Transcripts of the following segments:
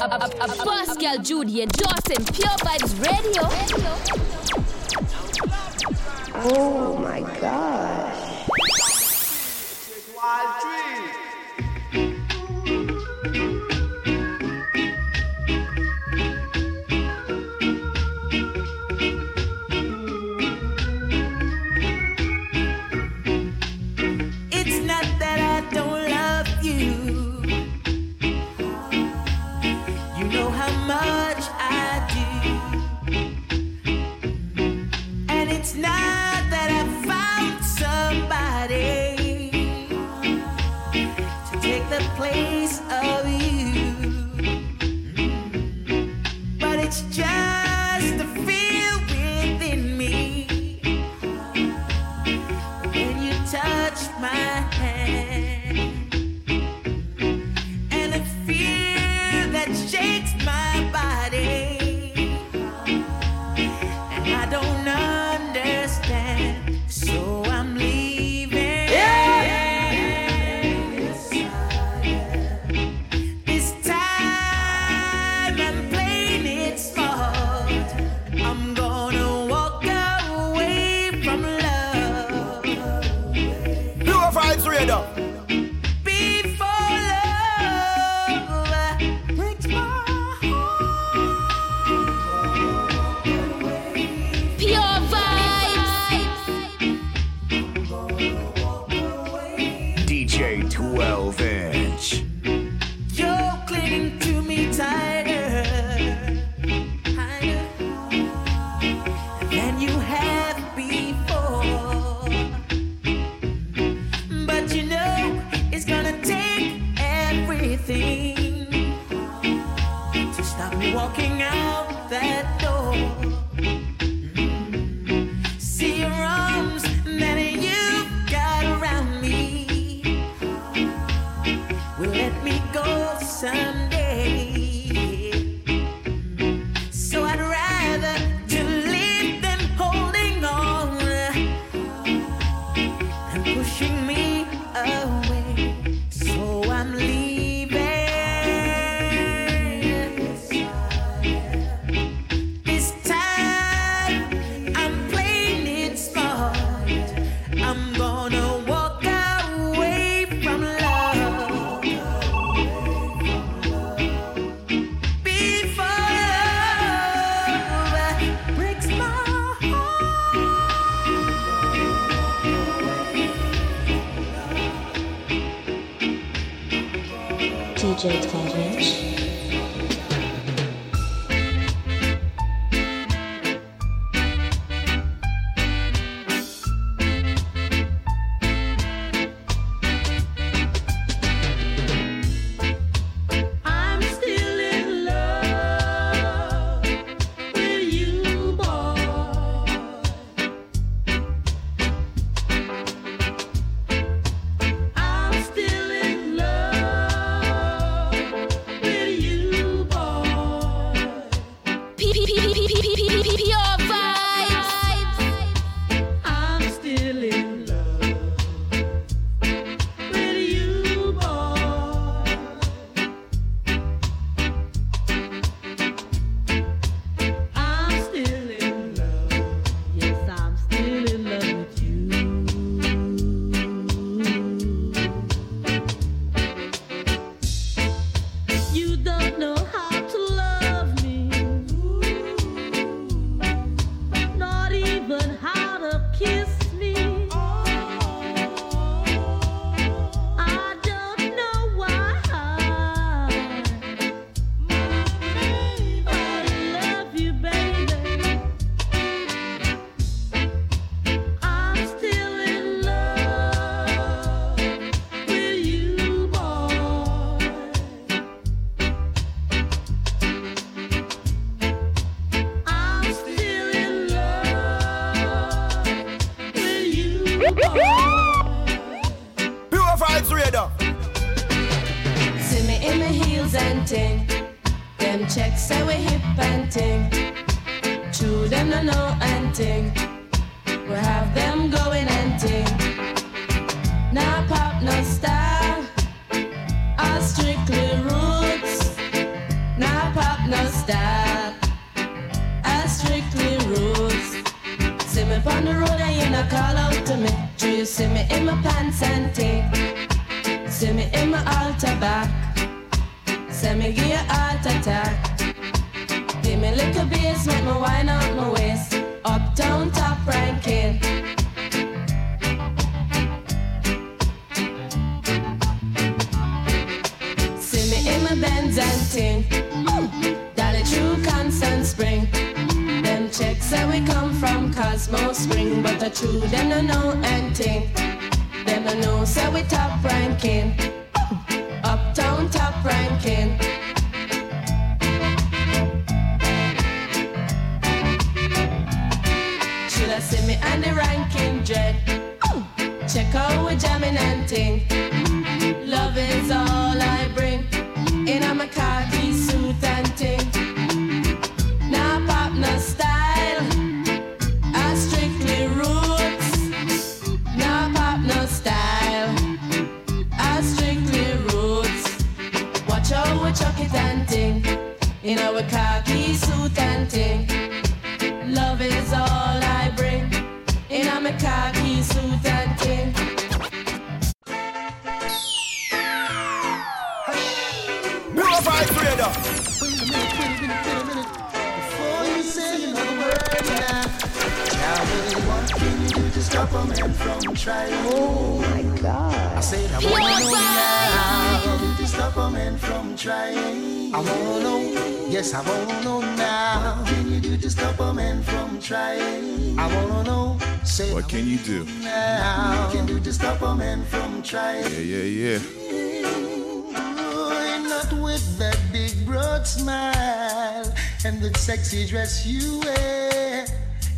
A, a, a Pascal, Judy, and Dawson, Pure Vibes Radio. Oh my gosh.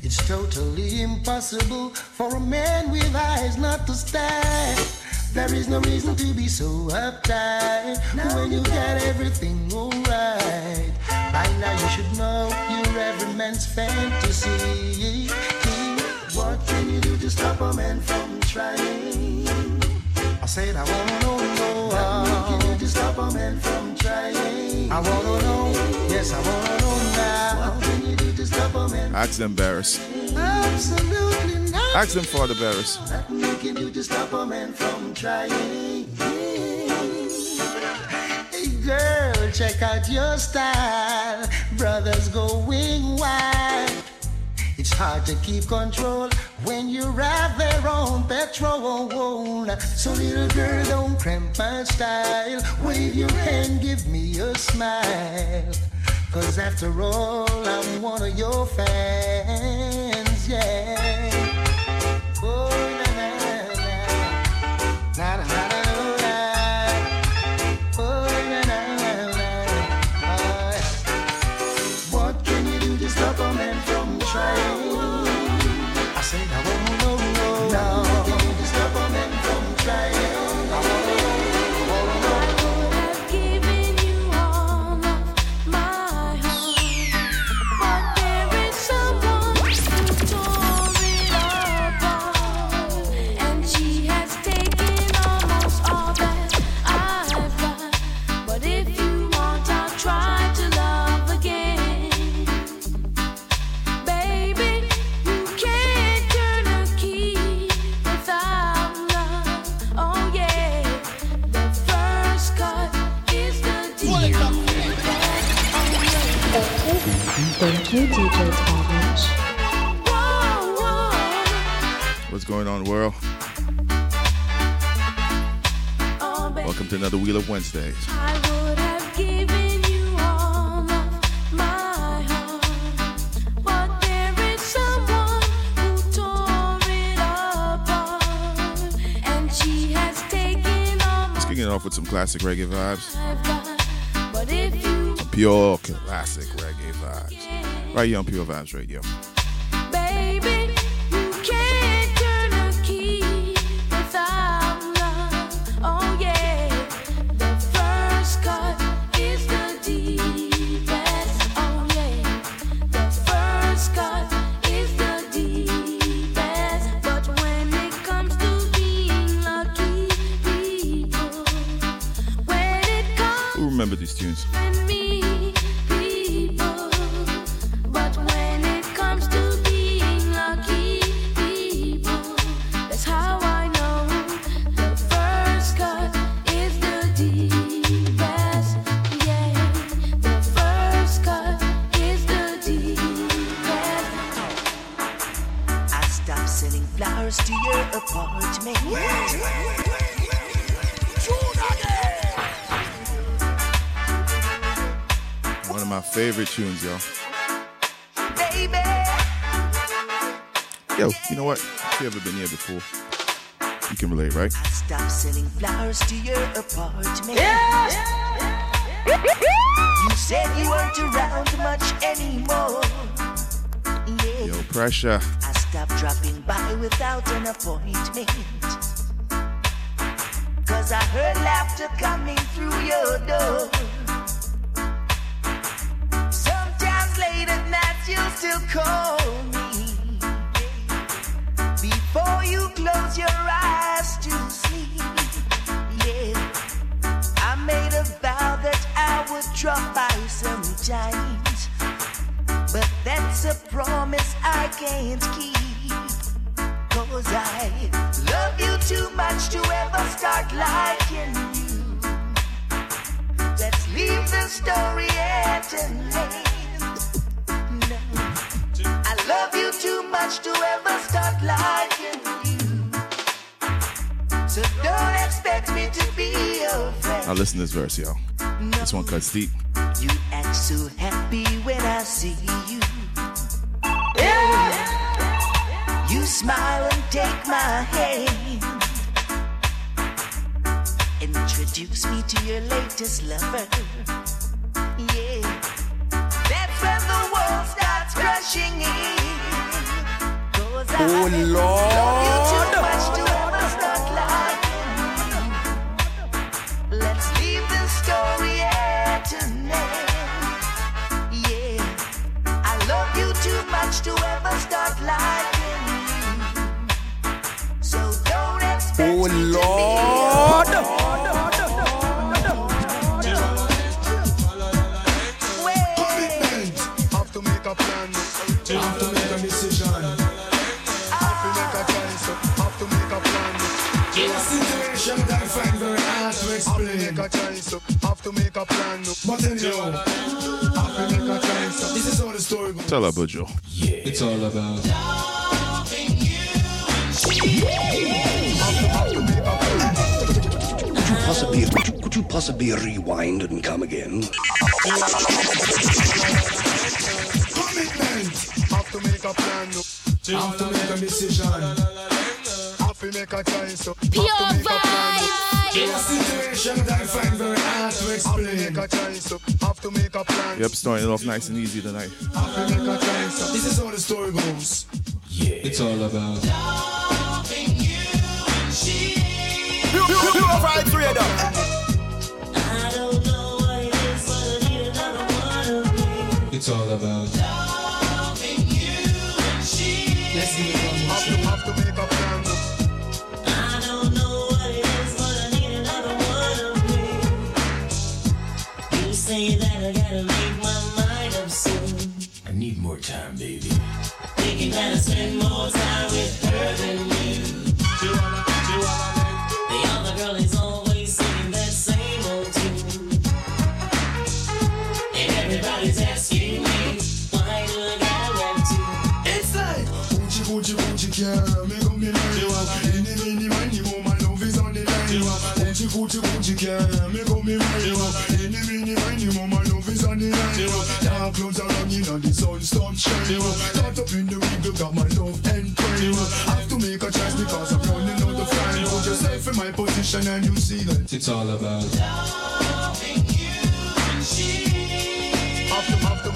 It's totally impossible for a man with eyes not to stare. There is no reason to be so uptight when you got everything alright. By now you should know you're every man's fantasy. What can you do to stop a man from trying? I said I wanna know. What can you do to stop a man from trying? I wanna know. Yes, I wanna know now. Ask them, Barris. Absolutely not. Ask them, Father Barris. Not making you to stop a man from trying. Hey, girl, check out your style. Brothers going wild. It's hard to keep control when you ride their own petrol. So little girl, don't cramp my style. Wave your hand, give me a smile. Cause after all, I'm one of your fans, yeah. going on, world? Oh, Welcome to another Wheel of Wednesdays. kicking it off with some classic reggae vibes. Pure classic reggae vibes. Right here on Pure Vibes Radio. Tunes, yo. Baby, Yo, you know what? If you ever been here before, you can relate, right? stop selling flowers to your apartment. You said you weren't around much anymore. Yeah. Yo, pressure. I stopped dropping by without an appointment. Cause I heard laughter coming through your door. Still call me. Before you close your eyes to sleep. Yeah. I made a vow that I would drop by sometimes. But that's a promise I can't keep. Cause I love you too much to ever start liking you. Let's leave the story at an end. Much to ever start liking you. So don't expect me to be your friend. Now listen to this verse, yo. This one cuts deep. You act so happy when I see you. You smile and take my hand. Introduce me to your latest lover. Yeah. That's when the world starts crushing in. Oh, Lord. too much This is how the story goes. Tell her, Bujo. It's all about. Could you possibly, could you possibly rewind and come again? Commitment. Have to make a plan. Have to make a decision. Have to make a choice. Pure Have to make a plan. In a situation that I find very hard to explain. Have to make a choice. Have to make a plan. Yep, starting it off nice and easy tonight. Have to make a choice. This is how the story goes. Yeah. It's all about. Pure vibes radio. It's all about. Let's give it one more have to, Say that I gotta make my mind up soon. I need more time, baby. Thinking that I spend more time with her than you. The other girl is always singing that same old tune. And everybody's asking me, why do I gotta rap too? It's like Gucci, Gucci, Gucci, girl, me come me line. Any, mini, miny, woman, love is on the line. Come me line. Any, mini, miny, oh, my love is on the line. Dark clothes around, you know the sun stop shining. Caught up in the wiggle, got my love and pray. Have to make a choice because I'm running out of time. Put yourself in my position and you see that it's all about. Have to, have to make a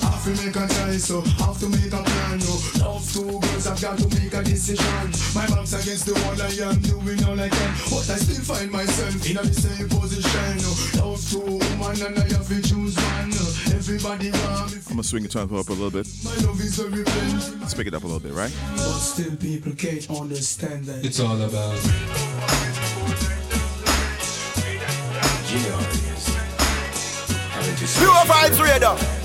Have to make a choice, so have to make a plan. No, love two girls, I've got to make a decision. My back's against the wall, I am doing all I can, but I still find myself in the same position. No, love two woman, and I have to choose one. Everybody want me. I'm gonna swing the turn up a little bit. My love is very plain, Let's pick it up a little bit, right? but still people can't understand that. It's all about. Pure Vibes Radio.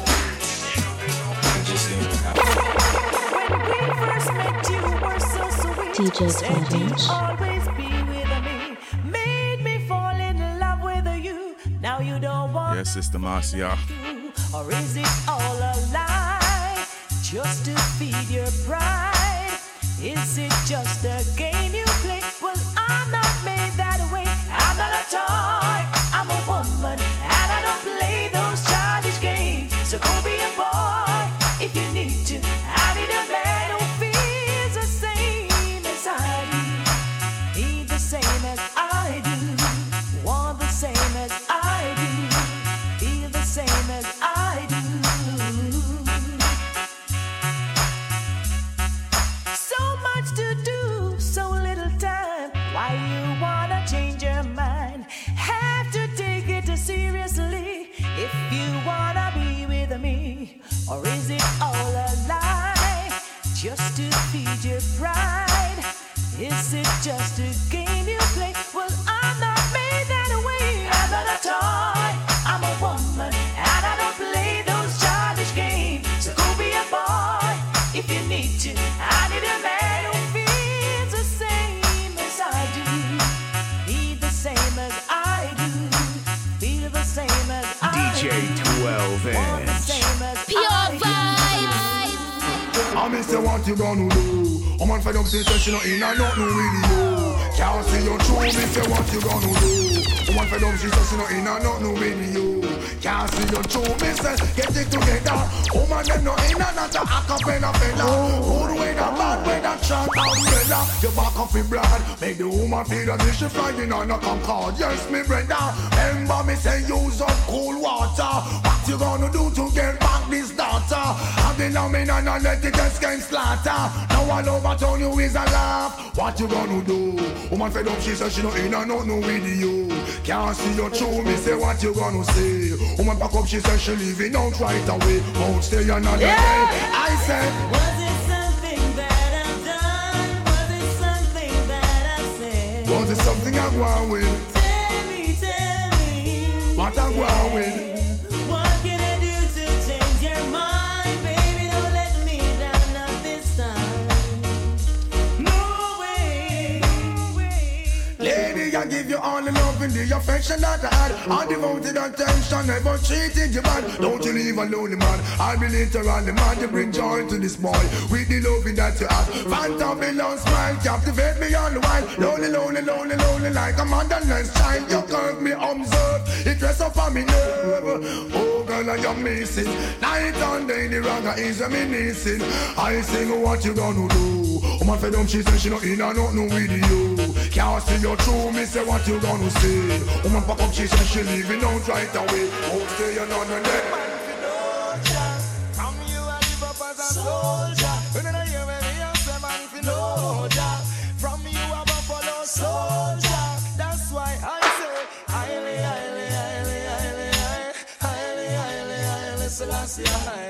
Don't want Yes, Sister Marcia. or is it all a lie? Just to feed your pride? Is it just a game you play? Well, I'm not made that I miss say what you gonna do. I'm on fed up, say she not in and nothing with you. Can't see your true, me say what you gonna do. I'm on fed up, she says she not in and nothing with you. Can't see your true, me say get it together. Woman them no in and not a acapella fella. Good way, the bad way, that shot umbrella. You back off in blood, make the woman feel if she flying on a Concorde. Yes, me brother. Remember me say use up cool water. What you gonna do to get back this daughter? I've been on me and I let it just get slaughter. Now all over town you is a laugh. What you gonna do? Woman fed up, she said she no in and not no with you. Can't see your true, me say what you gonna say. Woman pack up, she said she leaving out right away. Won't stay another day. I said. Was it something that I've done? Was it something that I said? Was it something I go with? Tell me, tell me. What I go with? Give you all the love and the affection that I had. All devoted attention, never treated you bad. Don't you leave a lonely man. I'll be literally mad to bring joy to this boy. With the loving that you have. Phantom belongs smile, captivate me all the while. Lonely, lonely, lonely, lonely, like a motherless child. You curve me observe. It rests up on me nerve. Oh, girl, I am missing. Night and day, the ragga is reminiscing. I sing what you gonna do. Woman fed up, she said she no in and not no with you. Can't see your true, me say what you gonna say. Woman pack up, she said she leaving out right away. Won't stay another day. Soldier. When I hear any other man below, Jack. From you a buffalo soldier. That's why I say, highly, highly, highly, highly, highly, highly, highly, Selassie, highly,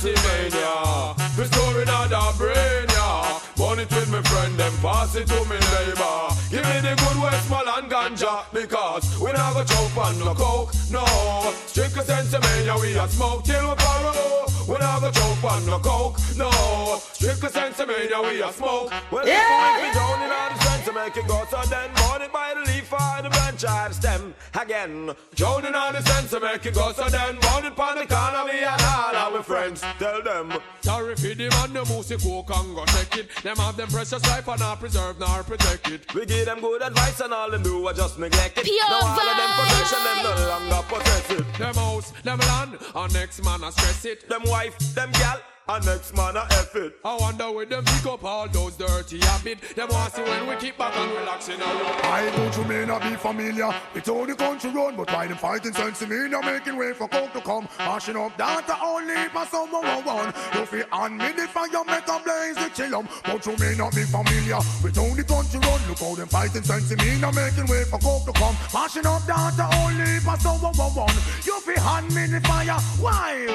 pure sensimania. Restoring all the brain, yeah. Burn it with my friend, then pass it to me neighbor. Give me the good Westmoreland ganja, because we never choke on no coke, no. Strictly sensimania, we a smoke till we borrow. We not go choke on no coke, no. Strictly sensimania we a smoke. Well, Yeah. if we down in all the strength to make it go, so then burn it by the leaf or the branch or the stem. Again, drown in all the sense to make it go, so then burn it by the corner, me and all our friends. Tell them. Sorry for the man, the moosey coke and go check it. Them have them precious life and not preserve nor protect it. We give them good advice and all them do are just neglect it. Pure now all of them possession, them no longer possess it. Them house, them land, and next man a stress it. Them wife, them gal, and next man a F it. I wonder where them pick up all those dirty habits. Them want see when we keep back and relaxing around. I know you may not be familiar with how the country run, but why them fighting sense me now making way for coke to come, mashing up data only for someone one one. You feel on me the fire make a blaze the chillum, but you may not be familiar with how the country run. Look how them fighting sense me now making way for coke to come, mashing up data only for someone one one. You feel on me the fire, why?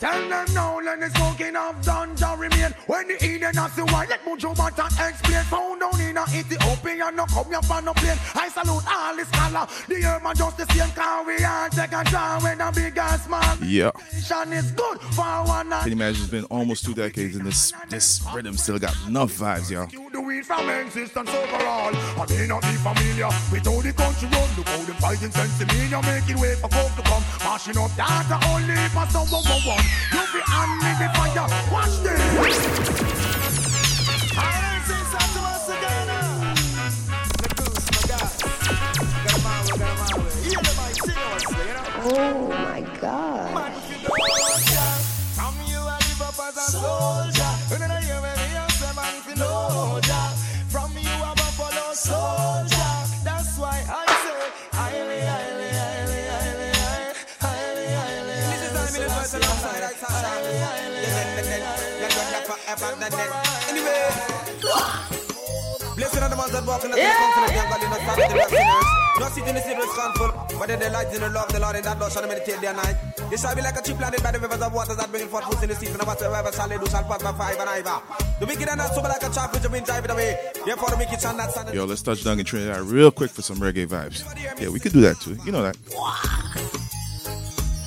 Tell them now, let the smoking of ganja remain. When the Eden has the white, let Mojo Matan explain. Found down in a Ethiopia, no come here for no plane. I salute all the scholar. The Herman just the same car we are. Take a draw when a big and small. Yeah. Is good for one Can you imagine? It's been almost two decades, and this this rhythm still got enough vibes, y'all. You do it from existence overall. I may not be familiar with how the country run. Look how them fighting sense me. You're making way for coke to come. Mashing up data only for someone one one. You be on me the fire. Watch this. Oh my god. Anyway, blessed are the ones that walk in the yeah. counsel of the ungodly, not stand in the way of sinners. Not sit in the seat scornful, but in the light in the love of the Lord, in that door shall meditate day and night. They shall be like a tree planted by the rivers of waters that bring forth fruits in the season, and whatsoever shall they do shall prosper five and ever. The wicked are not sober like a chaff which the wind drive it away. Therefore the wicked shall not stand. Yo, let's touch Duncan Trinidad real quick for some reggae vibes. Yeah, we could do that too. You know that.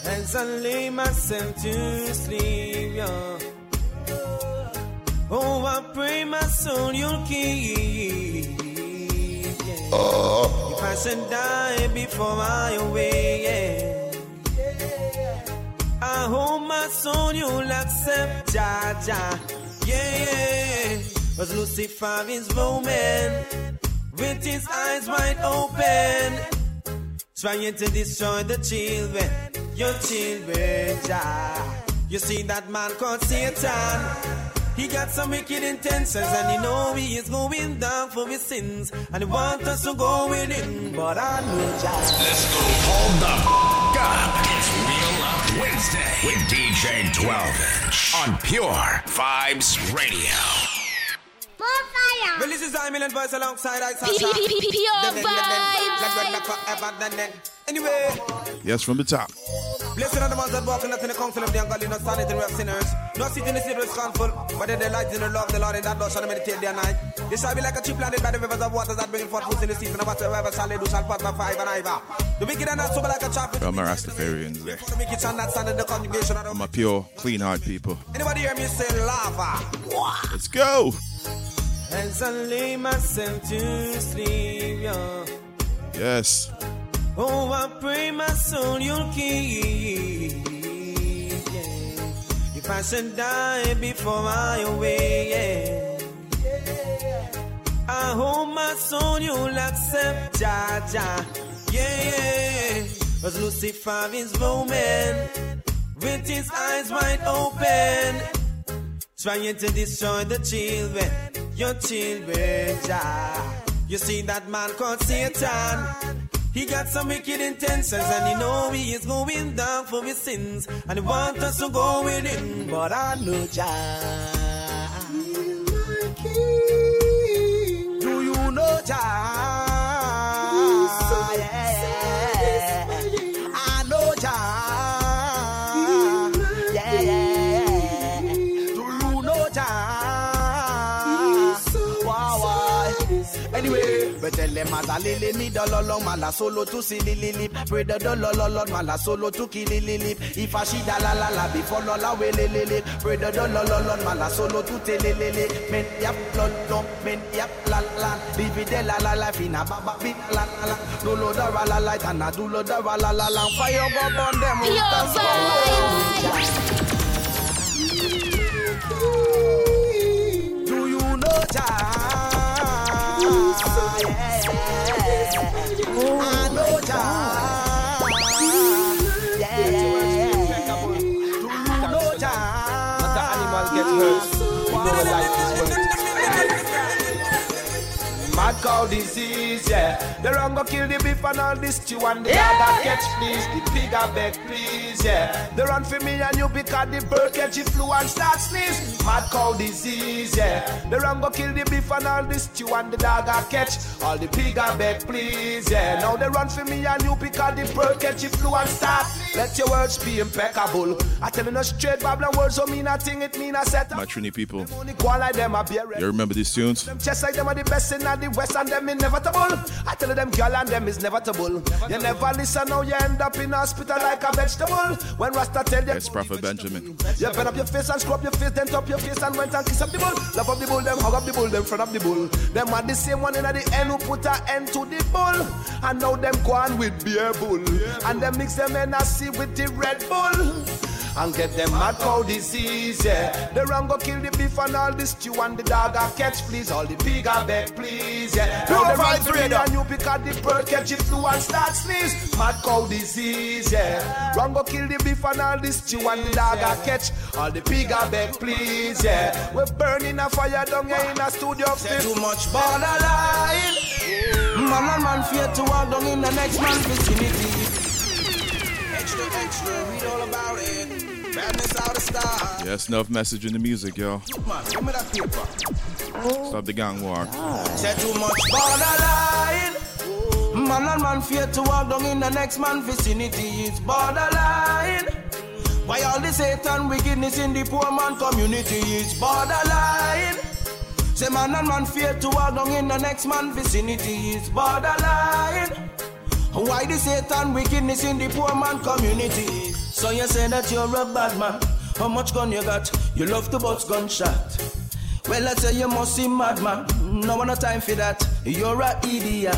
As I lay myself to sleep, yeah. Oh, I pray my soul you'll keep. Yeah. Uh-huh. If I should die before I awake, yeah. I hope my soul you'll accept, ja, ja. Yeah, yeah. Cause Lucifer is roaming with his eyes wide open, trying to destroy the children, your children, ja. You see that man called Satan. He got some wicked intentions and he know he is going down for his sins and he want us to go with him, but I know just Let's go. Hold the f- up. It's Wheel Up Wednesday with DJ 12 inch on Pure Vibes Radio. Well, this is I million voice alongside I P- Pure Vibes. forever than. Anyway, Yes, from the top. Blessed are the ones that walk in the counsel of the ungodly, not stand in the of sinners, not sit in the seat with scornful, but they delight in the love of the Lord, in that door shall meditate day and night. They shall be like a tree planted by the rivers of waters that bring forth fruits in the season, and whatsoever shall they do shall prosper five and ever. The wicked are not sober like a chaff, From my Rastafarians there. the wicked shall not stand in the congregation of the My pure, clean heart people. Anybody hear me say lava? Let's go. As I lay myself to sleep, yeah. Yes. Oh, I pray my soul you'll keep. Yeah. If I should die before I awake, yeah. I hope my soul you'll accept, ja, ja. Yeah, yeah. Cause Lucifer is roaming with his eyes wide open, trying to destroy the children, your children, ja. You see that man called Satan. He got some wicked intentions and he know he is going down for his sins and he want us to go with him, but I know Jah. Do you know Jah? Lily me the long mala solo to see lily lip. Pray the the lo lo lo mala solo to kill lily lip. If I she da la la la before lo la lip. Pray the the lo lo lo mala solo lily lip. Men yap lo lo men yap la la. It there la la la fina ba ba bi la la la. No lo da la la and I do lo da la la la. Fire go burn them. with the soul. Do you know Jah? I know Jah. Cow disease, yeah. The wrong go kill the beef and all this stew and the dog a catch please, the pig a beg please, yeah. The run for me and you because the bird catch the flu and start sneeze. Mad cow disease, yeah. The wrong go kill the beef and all this stew and the dog a catch. All the pig a beg please, yeah. Now they run for me and you because the bird catch the flu and start. Let your words be impeccable. I tell you no straight Babylon words, so mean a thing, it mean a set. My Trini people. Only go like them a beer. You remember these tunes? Them chest like them are the best in the west and them inevitable. I tell them girl and them is inevitable. You never listen now you end up in hospital like a vegetable. When Rasta tell you It's Prophet Benjamin. you bend up your face and scrub your face, then top your face and went and kiss up the bull. Love up the bull, them hug up the bull, them front up the bull. Them are the same one in at the end who put a end to the bull. And now them go on with beer bull. And them mix them Hennessy with the Red Bull. And get them mad cow disease, yeah. The ram go kill the beef and all the stew and the dog a catch fleas. All the pig a beg please, yeah. Now the ram and you pick up the bird catch it flu and start sneeze. Mad cow disease, yeah. Ram go kill the beef and all the stew and the dog a catch. All the pig a beg please, yeah. we're burning a fire down here in a studio. Too much borderline. Man and man fear to walk down in the next man vicinity. Style. Yes, enough message in the music, yo. Paper. Stop the gang war. Say too much borderline. Man and man fear to walk down in the next man vicinity. It's borderline. Why all the Satan wickedness in the poor man community? It's borderline. Say man and man fear to walk down in the next man vicinity. It's borderline. Why the Satan wickedness in the poor man community? So you say that you're a bad man. How much gun you got? You love to bust gunshot. Well, I say you must be madman. No one no time for that. You're a idiot.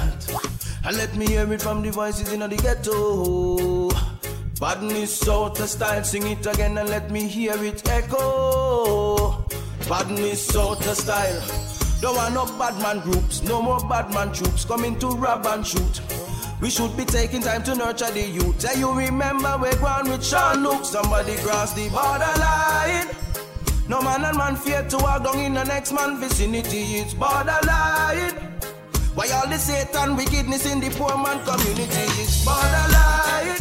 And let me hear it from the voices in the ghetto. Badness out of style, sing it again and let me hear it echo. Badness out of style. Don't want no bad man groups, no more bad man troops coming to rob and shoot. We should be taking time to nurture the youth. Tell you remember we're going with Sean Luke. Somebody cross the borderline. No man and man fear to walk down in the next man vicinity. It's borderline. Why all the Satan wickedness in the poor man community? It's borderline.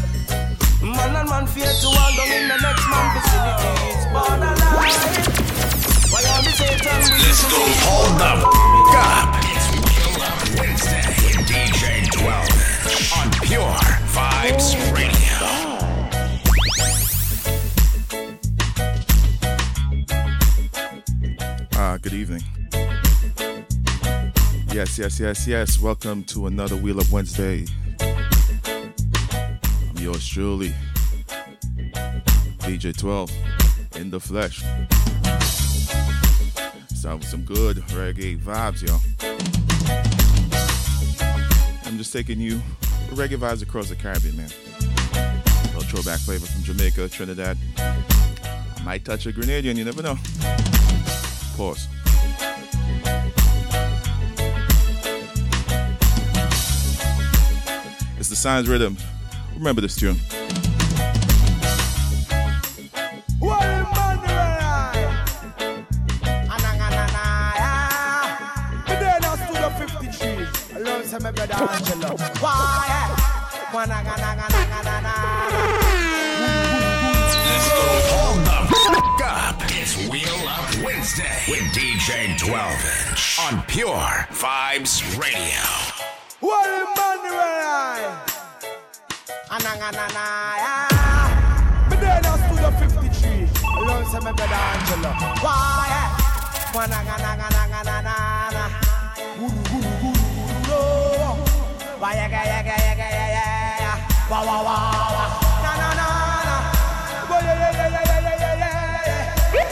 Man and man fear to walk down in the next man vicinity. It's borderline. Why all the Satan wickedness in the Hold the f- up. Pure Vibes Radio. Ah, good evening. Yes, yes, yes, yes. Welcome to another Wheel Up Wednesday. I'm yours truly, DJ 12, in the flesh. Start with some good reggae vibes, yo. I'm just taking you reggae vibes across the Caribbean, man. little throwback flavor from Jamaica, Trinidad. I might touch a Grenadian, you never know. Pause. It's the Signs Rhythm. Remember this tune. Hold the f- up. It's Wheel Up Wednesday with DJ 12 inch on Pure Vibes Radio. Well, Emmanuel, Anangananaya. Me there now Studio 53. Alone say my brother Angelo. Why? Wananganangananganana. Guru, guru, guru, Why yeah yeah yeah yeah yeah yeah yeah. Wah wah wah wah. Na na na na. Wah yeah yeah yeah yeah yeah yeah yeah yeah.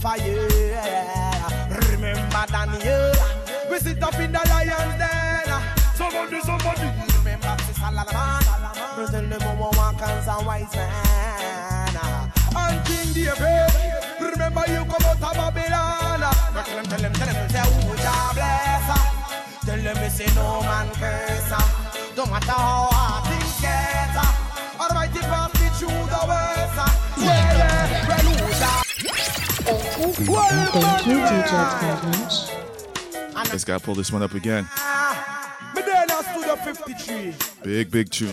Fire. Remember Daniel, we sit up in the lion's den. Somebody, somebody, remember Sister Lalaman. Present the moment, one cancer wise man. And King David, remember you come out of Babylon. ah. Tell him, tell him, tell him, say, who Jah bless. Tell him, me say, no man curse. Don't matter how hard things get. Almighty pass me through the worst. ah. Yeah, yeah, well, who Jah Thank you, DJ 12 inch. Let's gotta pull this one up again. Me there now studio 53. Big, big tune.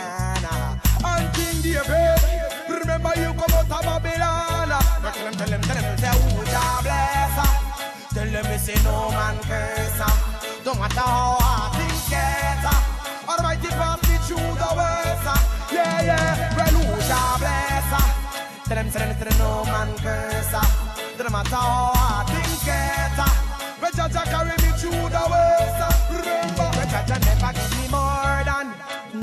David. Remember you come out of Babylon. Tell them, tell them, tell them, say who Jah bless. Tell them me say no man curse. Don't matter how hard things get. Almighty pass me through the worst. Yeah, yeah. Well, who Jah bless. Tell them, tell them, tell them no man curse. Don't matter how hard things get. Well, Jah Jah carry me through the worst. Remember, well, Jah Jah never give me more than,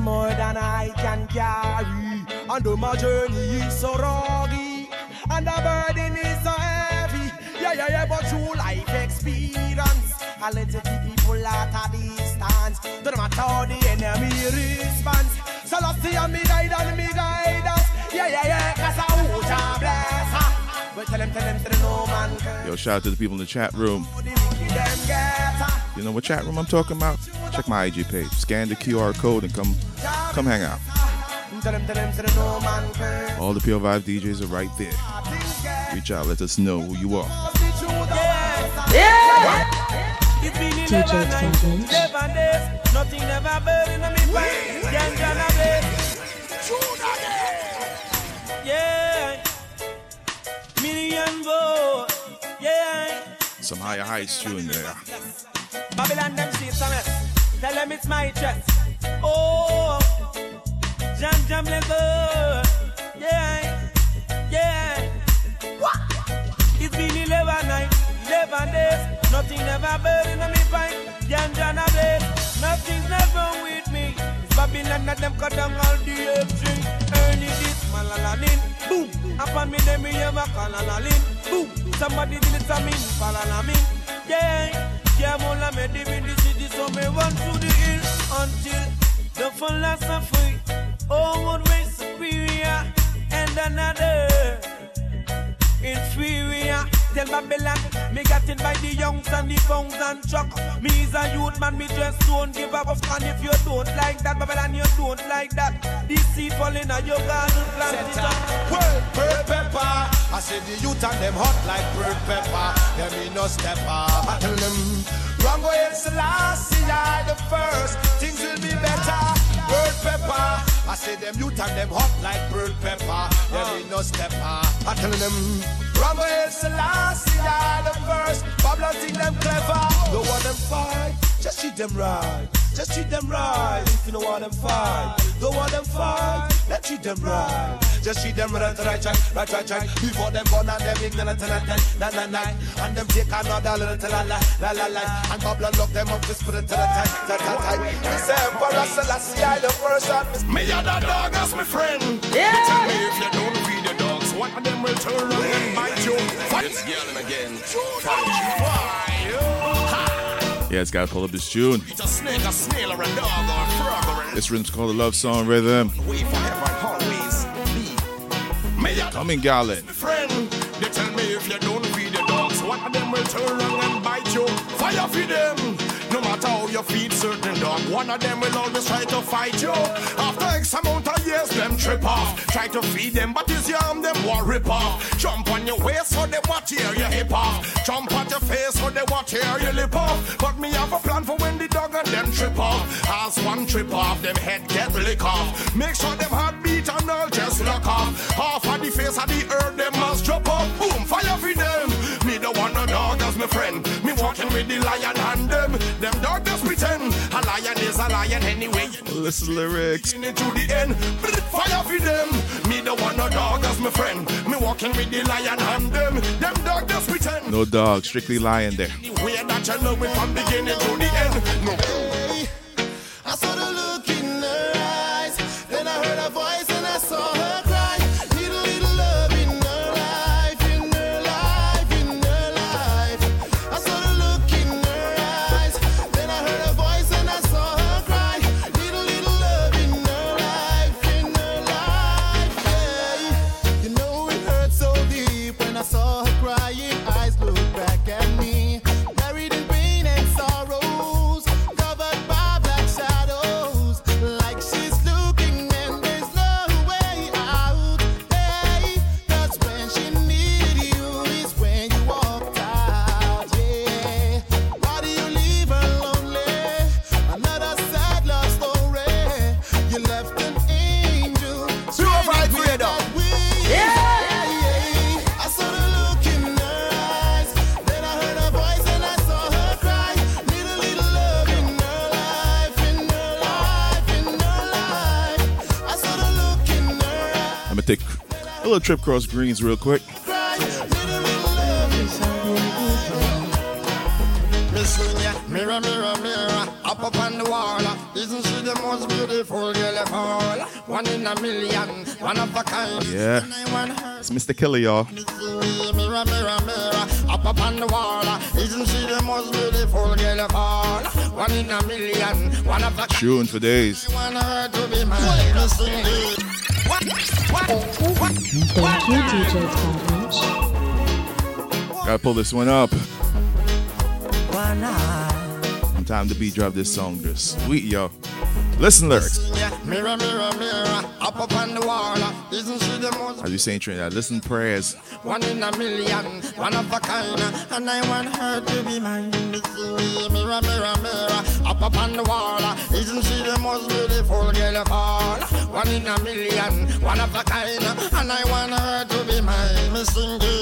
more than I can carry. And though my journey is so rocky, and the burden is so heavy. Yeah, yeah, yeah, but through life experience, I let it keep people at a distance. Don't matter how the enemy responds. So let's see me guide and me guide us. Yeah, yeah, yeah, cause I Jah bless. her. Well, tell him, tell him, tell him, no man can Yo, shout out to the people in the chat room. them get her. You know what chat room I'm talking about? Check my IG page. Scan the QR code and come come hang out. All the Pure Vibe DJs are right there. Reach out, let us know who you are. DJ 12 inch. Seven days, nothing never burn in me pipe. Ganja na blaze. Yeah. Million vote. Yeah. Some higher heights tune there. Babylon them see some mess. Tell them it's my chest. Oh. Jam jam leather. Yeah. Yeah. What? It's been 11 nights, 11 days. Nothing never burn in me pipe. Ganja na blaze. Nothing's never with me. It's Babylon that them cut down all the string. Early this malalanin. Boom. Upon me them me have a kalalalin. Boom. Somebody did it to me. Falalamin. Yeah. Yeah, mola me dim in the city, so me run to the hill until the philosophy. Oh, would way superior and another inferior. Tell Babylon, me got it by the youngs and the phones and truck. Me is a youth man, me just don't give up. And if you don't like that, Babylon, you don't like that. This seed falling on your garden, plant. Well, pepper. I say the youth and them hot like bird pepper. Them me no step up. I tell them, Rango the last, I the first. Things will be better. Bird pepper. I say them youth and them hot like bird pepper. Them me no step uh, up. I tell them, Rango the last, I the first. Babylon think them clever. No want them fight. Just treat them right. Just treat them right. If you don't want them fight, don't want them fight. Let's treat them right. Just treat them right, right, right, right, right, right. Before them born and them ignorant and then, na na na, and them take another little la la la la la, and Babylon lock them up to spirit to the tight, tight, tight, tight. Me say Emperor Selassie, I the first one. Me a the dog as my friend. Yeah. You tell me if you don't feed the dogs, one of them will turn around and bite you. It's yelling again. Yeah, it's gotta pull up this tune. It's a snake, a snail, or a dog, or a frog, or a This rhythm's called the Love Song Rhythm. way forever always be. Me a Coming Gallon. friend. They tell me if you don't feed the dogs, one of them will turn around and bite you. Fire feed them. No matter how you feed certain dog, one of them will always try to fight you. After X amount of years, them trip off. Try to feed them, but it's your arm, them want rip off. Jump on your waist so they want tear your hip off. Jump at your face so they want tear your lip off. But me have a plan for when the dog and them trip off. As one trip off, them head get lick off. Make sure them heart beat and all just lock off. Half of the face of the earth, them must drop off. Boom, fire for them. Me the one no dog as my friend. Me walking with the lion and them. Them dog as lion is a lion anyway. Listen lyrics. To the end, fire for them. Me the one no dog as my friend. Me walking with the lion and them. Them dog just pretend. No dog, strictly lion there. Way that you know it from beginning to the end. No. Little trip across greens real quick. Mirror, mirror, mirror, up up on the wall. Isn't she the most beautiful girl of all? One in a million, one of a kind. Yeah. It's Mr. Killer, y'all. Mirror, mirror, mirror, up up on the wall. Isn't she the most beautiful girl of all? One in a million, one of a kind. Tune for days. Want her to be mine, missing it. Thank you, DJ Talent. Gotta pull this one up. Eye. On time to beat drop this song. Just sweet, yo. Listen lyrics. Mirror, mirror, mirror, up up on the wall. Isn't she the most As you saying Trinidad, listen prayers. one in a million, one of a kind? And I want her to be mine. Mirror, mirror, mirror, up up on the wall. Isn't she the most beautiful girl of all? One in a million, one of a kind. And I want her to be mine. Missing girl,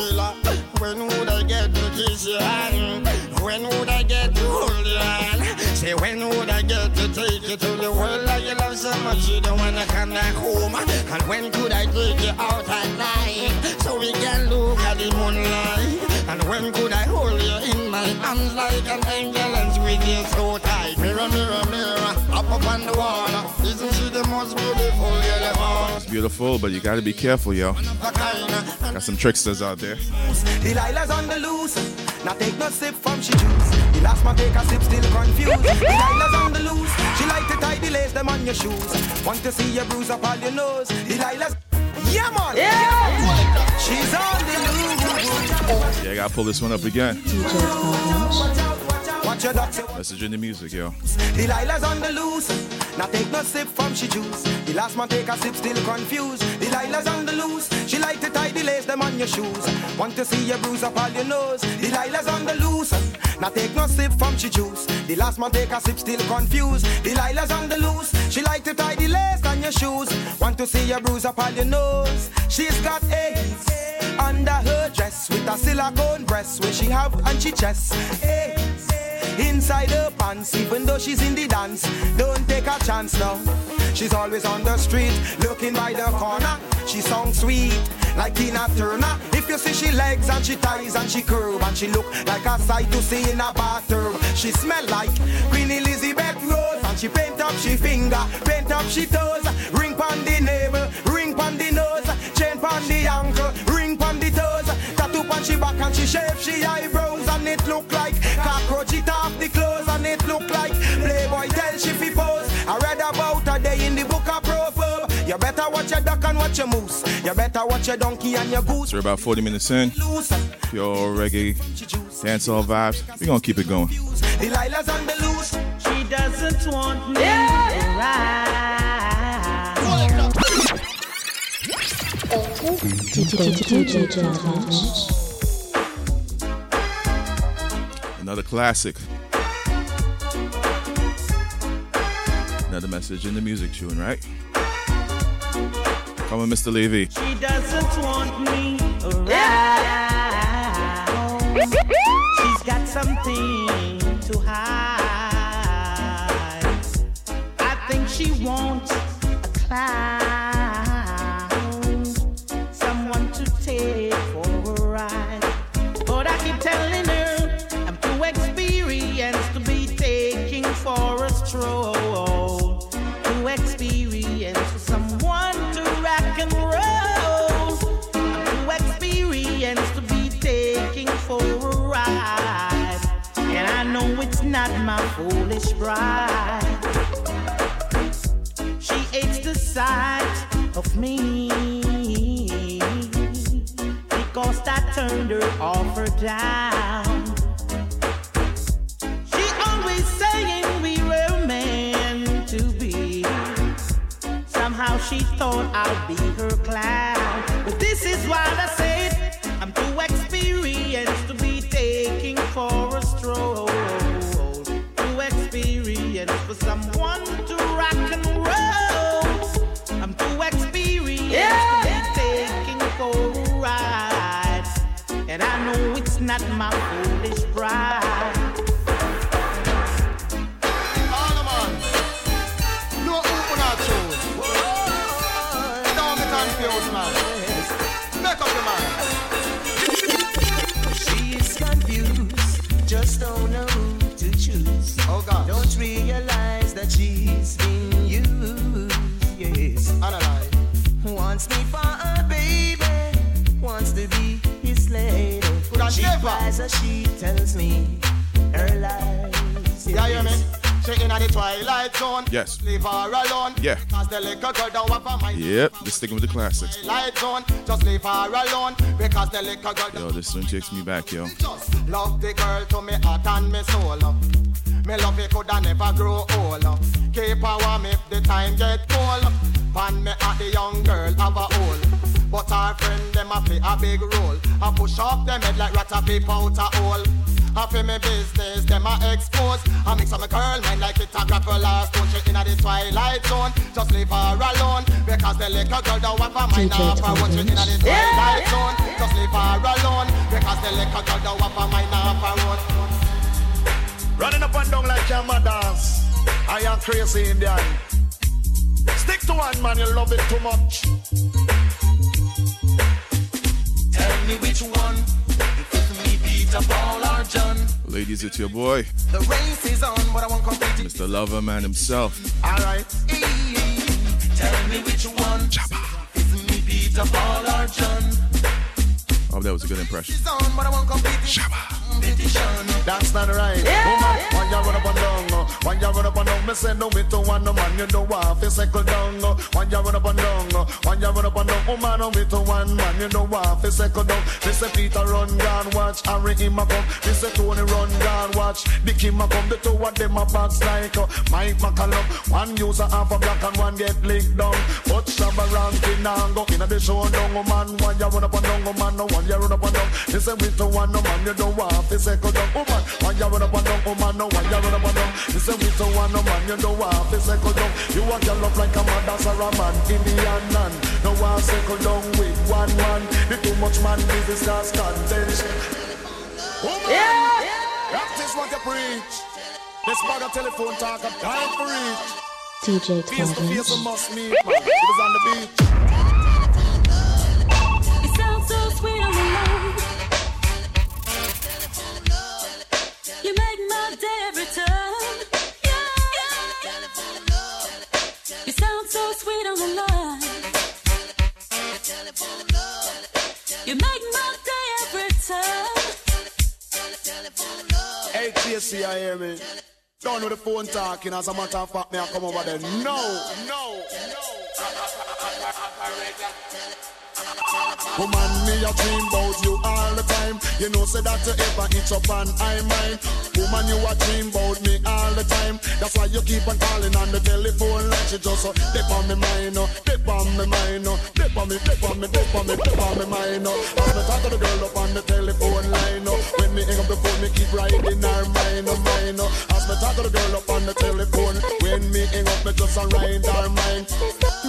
you to the world that you love so much you don't wanna come back home? And when could I take you out at night so we can look at the moonlight? And when could I hold you in my arms like an angel and squeeze you so tight? Mirror, mirror, mirror, up up on the wall. Isn't she the most beautiful girl of all? It's beautiful, but you gotta be careful, yo. Got some tricksters out there. Delilah's on the loose. Now take no sip from she juice. The last man take a sip, still confused. Delilah's on the loose. She like to tie the lace them on your shoes. Want to see you bruise up all your nose. Delilah's. Yeah, man. Yeah. She's on the loose. Yeah, I gotta pull this one up again. Message in the music, yo. Delilah's on the loose. Now take no sip from she juice. The last man take a sip, still confused. Delilah's on the loose. She like to tie the lace them on your shoes. Want to see you bruise up all your nose. Delilah's on the loose. Now take no sip from she juice. The last man take a sip, still confused. Delilah's on the loose. She like to tie the lace on your shoes. Want to see you bruise up all your nose. She's got AIDS under her dress with a silicone breast where she have and she chest. AIDS inside her pants, even though she's in the dance. Don't take a chance now. She's always on the street, looking by the corner. She sounds sweet, like Tina Turner. If you see she legs and she ties and she curve and she look like a sight to see in a bathroom. She smell like Queen Elizabeth Rose and she paint up she finger, paint up she toes, ring pon the navel, ring pon the nose, chain pon the ankle, ring pon the toes, tattoo pon she back and she shave she eyebrows and it look like cockroach it off the clothes and it look like Playboy tell she fi pose. I read about a day in the book of Proverbs. You better watch your duck and watch your moose. You better watch your donkey and your goose. We're about 40 minutes in. Pure reggae, dancehall vibes. We're gonna keep it going. Delilah's on the loose. She doesn't want me around. DJ Another classic. Another message in the music tune, right? Come on, Mr. Levy. She doesn't want me around. She's got something to hide. I she wants a clown, to be taking for a ride. And I know it's not my foolish pride. She hates the sight of me because I turned her off down. She thought I'd be her clown. But this is what I said. I'm too experienced to be taking for a stroll. Too experienced for someone to rock and roll. I'm too experienced to be taking for a ride. And I know it's not my foolish pride. All the man. No open our She's confused, just don't know who to choose. Oh God. Don't realize that she's been used. Yes. Analyze. Wants me for a baby, wants to be his lady. She never. cries she tells me her lies. Yeah, you mean? She in the twilight zone. Yes. Leave her alone. Yeah. Cause the liquor girl don't have a mind. Yep, just sticking with the classics. Twilight zone. Just leave her alone. Because the liquor girl Yo, this one takes me back, yo. just love the girl to me heart and me soul. Uh. Me love it coulda never grow old. Uh. Keep her warm if the time get cold. Uh. Pan me at the young girl have a hole. But her friend them a play a big role. I push up them head like rat a peep out a hole. I feel me business, them a expose. I mix up my girl mind like it a grapple last stone. She inna the twilight zone. Just leave her alone. Because the liquor girl don't have a mind DJ off her. When she inna the Thomas. twilight zone. Just leave her alone. Because the liquor girl don't have a mind off her own. Running up and down like your mothers. I am crazy Indian. Stick to one man, you love it too much. Tell me which one. If me Peter, Paul, or John. Ladies, it's your boy, The race is on, but I won't compete. Mr. Lover Man himself. Alright. Tell me which one. Is me Peter, Paul, or John? Oh, that was a good impression. It's on, but I won't compete. Competition. That's not right. Woman, when you run up and down, uh, when you run up and down, me say no me to one no man, you know what fi settle down. When you run up and down, when you run up and down, oh, woman, no oh, me to one man, you know what fi settle down. Me say Peter run gone, watch Harry him a come. Me say Tony run gone, watch Dick him a come. The two of them a box like Mike McCallum. One user half a black and one get licked down. But Shabba ranking and go inna the show down, woman. When you run up and down, woman, no one you run up and down. Me say we to one no man, you know what fi settle down, oh, woman. When you run up and down, woman, no one you run up and down. Me say we to one no man, you know what fi settle down. You want your love like a mother or a man, Indian man. No one settle down with one man. The too much man contention. Woman, practice what you preach. This bag of telephone talk, I'm dying for reach. DJ Face to face, we 12 must meet, man. It was on the beach. You sound so sweet on the line. You make my day every time. You make my day every time. Hey, TSC, I hear me. Don't know the phone talking, as a matter of fact, me I come over there. No, no, no, Woman, me a dream about you all the time. You know, say that you ever itch up and I mine. Woman, you a dream about me all the time. That's why you keep on calling on the telephone like you just uh, dip on me mind, uh, dip on me mind, uh, dip on me, dip on me, dip on me, dip on me mind. Uh. Me talk to the girl up on the telephone line, uh, when me hang up the phone, me keep riding her mind, uh, mind. Uh. As me talk to the girl up on the telephone, when me hang up, me just a ride her mind.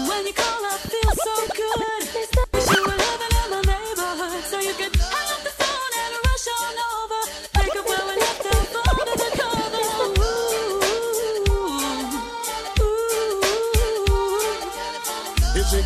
When you call, I feel so good.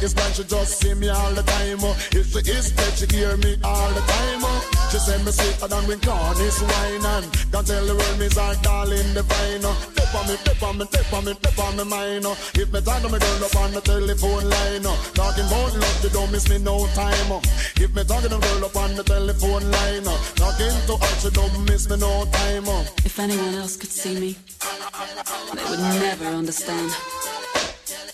Is blind, she just see me all the time. oh. If she is dead, she hear me all the time. oh. She say me sweeter than when corn is wine and can tell the world me's our darling divine. oh. Tip on me, tip on me, tip on me, tip on me mind. oh. If me talk to me girl up on the telephone line, oh. talking about love, you don't miss me no time. oh. If me talking to girl up on the telephone line, oh. talking to her, she don't miss me no time. oh. If anyone else could see me, they would never understand.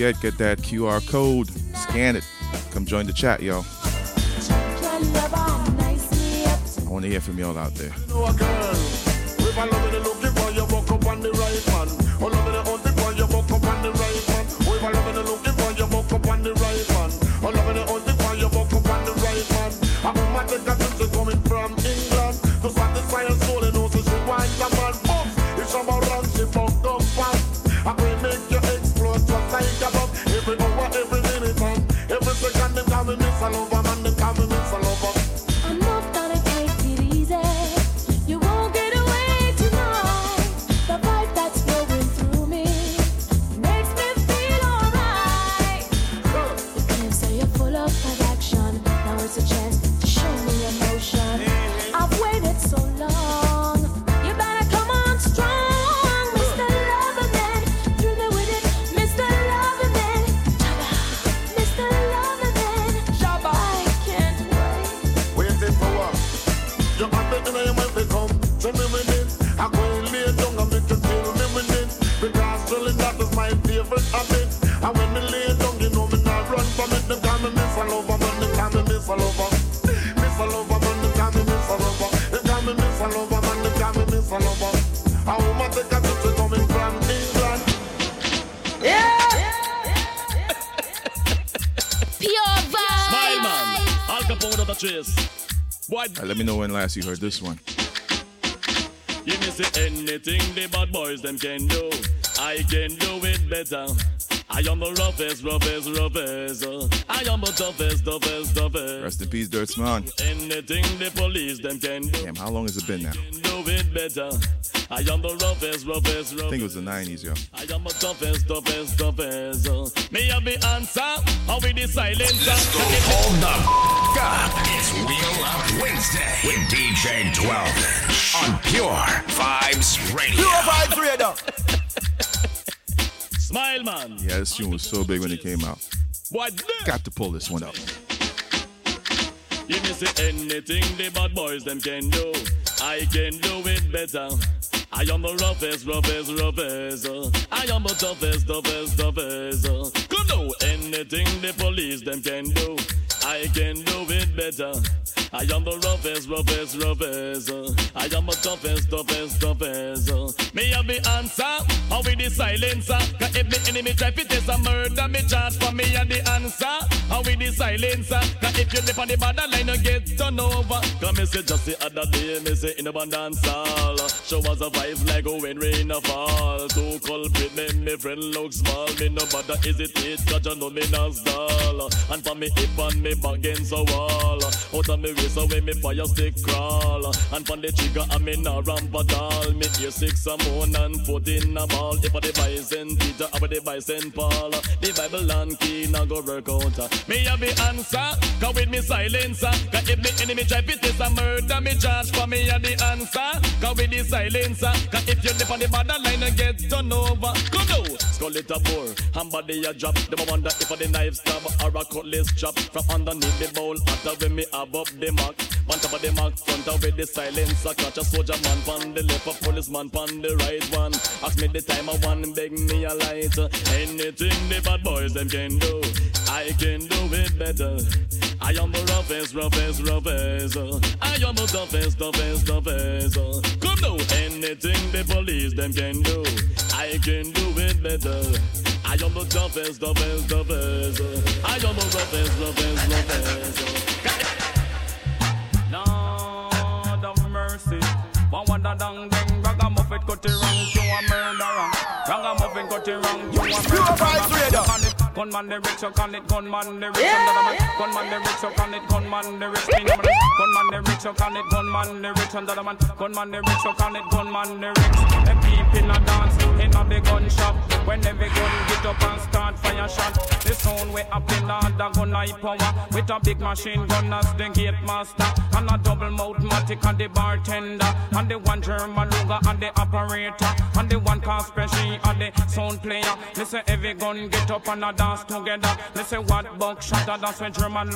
Forget, get that QR code, scan it. Come join the chat, y'all. I want to hear from y'all out there. Last you heard this one. You say anything the bad boys them can do, I can do it better. I am the roughest, roughest, roughest. I am the toughest, toughest, toughest. Rest in peace, Dirtsman. Anything the police them can do, Damn, how long has it been now? do it better. I am the roughest, roughest, I roughest. think it was the 90s, yo. I am the toughest, toughest, toughest. uh, Me have the answer, how we the silencer. Hold the f- up. It's Wheel Up Wednesday with DJ 12 on Pure Vibes Radio. Pure Vibes Radio. Smile man. Yeah, this tune was so big when it came out. What? Got to pull this one up. You me say anything the bad boys them can do, I can do it better. I am the roughest, roughest, roughest. I am the toughest, toughest, toughest. Come do anything the police them can do, I can do it better. I am the roughest, roughest, roughest. I am the toughest, toughest, toughest. Me have the answer, how we the silencer. Cause if the enemy try to test a murder, me charge for me and the answer. How we the silencer. Cause if you live on the borderline, you get turned over. Cause me say just the other day, me say in band dance hall. Show us a vibes like when rain a fall. Two culprit, me, me friend look small. Me no bother hesitate, cause you know me not stall. And for me hip and me back against a wall. Out of me waist away me fire stick crawl. And from the trigger I me no ramp at all. Me ear six a moon and foot in a ball. If I the bison Peter, I the bison Paul. The Bible and key now go work out. Me have the answer, cause with me silencer. Cause if me enemy try to a murder, me charge for me and the answer. Cause with the silencer, cause if you dip on the borderline and get turned over. Come now, skull it a bore, and body a drop. Them a wonder if a the knife stab or a cutlass chop. From underneath the bowl, after when me up the mark. On top of the mark, front of with the silencer. Catch a soldier man pon the left, a policeman pon the right one. Ask me the time I want, beg me a light. Anything the bad boys them can do, I can do it better. I am the roughest, roughest, roughest. I am the toughest, toughest, toughest. Come now, anything the police them can do, I can do it better. I am the toughest, toughest, toughest. I am the roughest, roughest, roughest. Lord of mercy. One wonder dang dang, ragamuffin cut it wrong to a murderer. Ragamuffin cut it wrong to a murderer. Gunman the rich, so call it gunman the rich. Yeah, gunman the rich, so call it gunman the rich. Gunman the rich, so call it gunman the rich. Another man, gunman the rich, so call it gunman the rich. Them people a dance in a big gun shop. When every gun get up and start fire shot, the sound way up in the gun high power with a big machine gun as the gate master and a double mouth matic and the bartender and the one German Luger and the operator and the one Kaspersky and the sound player. Say every gun get up and a dance together. Me say what buckshot a dance with German.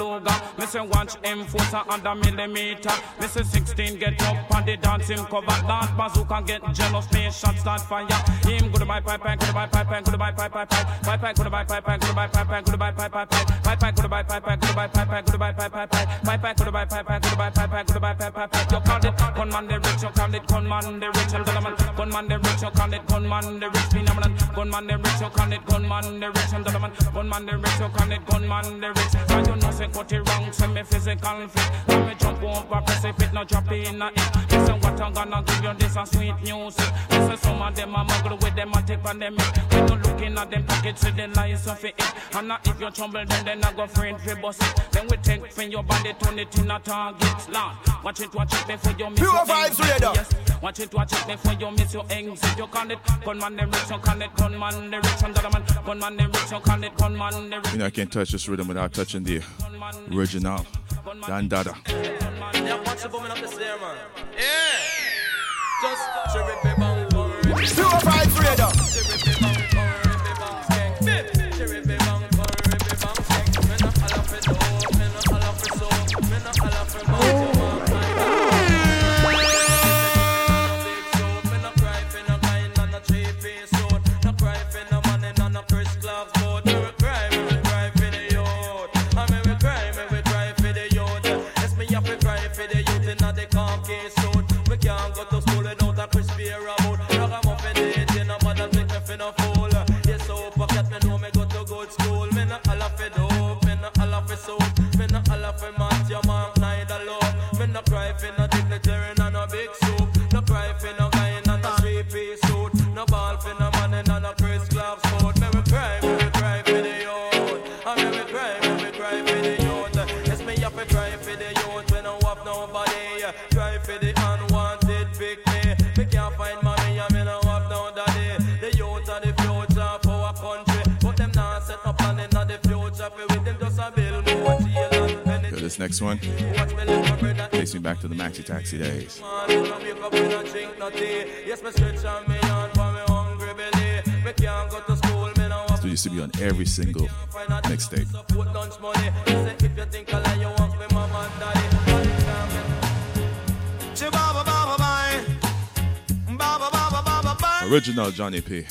Me say watch M4 and a millimeter. Me say 16 get up and the dance him cover. That bazooka get jealous, me shot start fire. Him goodbye pipe pipe goodbye pipe pipe goodbye pipe pipe pipe pipe pipe goodbye pipe pipe goodbye pipe pipe goodbye pipe pipe pipe pipe goodbye pipe pipe goodbye pipe pipe goodbye pipe pipe pipe pipe goodbye pipe pipe goodbye pipe pipe goodbye pipe pipe pipe. You call it gunman the rich, you call it gunman the rich and gentleman. Gunman the rich, you call it gunman the rich phenomenon. Gunman the rich, you call it gunman the rich and gentleman. Gunman the rich, you call it gunman the rich. And you know say cut it wrong, say me physical fit. When me jump over, it, no drop in a it. Listen what I'm gonna give you this a sweet music. Listen some of them a muggle with them a take on them. When you looking at them pockets with the lies of it. And now if you trouble then then I go friend for bust it. Then we take from your body, turn it in a target. Lord, watch it, watch it before you miss Pure your vibes, radar. Yes, watch it, watch it before you miss your exit. You call it gunman the rich, you call it gunman the rich and gentleman. Gunman the rich, you call it the. You know, I can't touch this rhythm without touching the original Don Dada. Yeah, watch next one takes me back to the maxi taxi days. This used to be on every single mixtape. Original Johnny P.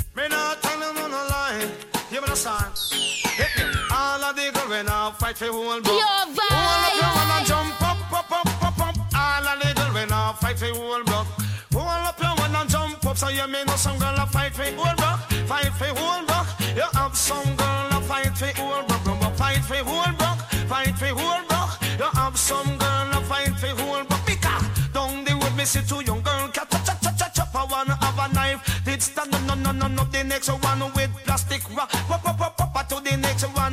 Me not tell them on a lie. Give me the sign. Hit me. All of the girls when I fight for whole block. Pure All of you wanna jump up, up, up, up, up. All the girls when I fight for whole block. All of you wanna jump up, so you may know some girl a fight for whole block. Fight for whole block. You have some girl a fight for whole block. But Fight for whole block. Fight for whole block. You have some girl a fight for whole block. Because down the road me see two young girl cat chop chop chop chop chop. I wanna have a knife. Did stand no no no no no. The next one with plastic wrap.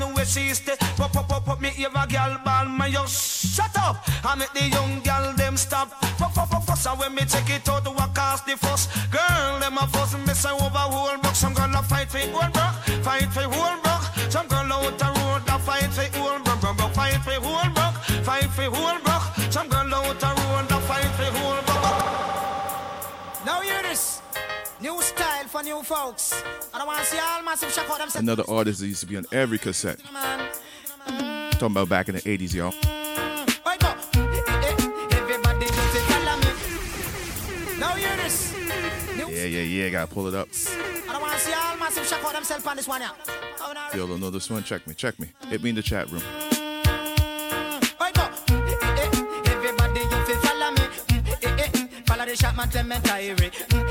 The where she stay. Pop pop pop pop me hear a girl ball my yo shut up. I make the young girl them stop. Pop pop pop fuss. And when me take it out walk cast the fuss. Girl them a fuss me say over whole block. Some girl a fight for whole block. Fight for whole block. Some girl out the road a fight for whole block. Fight for whole block. Fight for whole block. For new folks. I don't want to see all massive out them Another artist that used to be on every cassette. man. Talking about back in the 80s, y'all. Wake up. Everybody just say, follow me. Now hear this. New Yeah, yeah, yeah. Gotta pull it up. I don't want to see all massive out themselves on this one, yeah. Oh, If y'all don't know this one, check me. Check me. Hit me in the chat room. Everybody you feel follow me. Mm, mm. Follow the shot man tell me diary.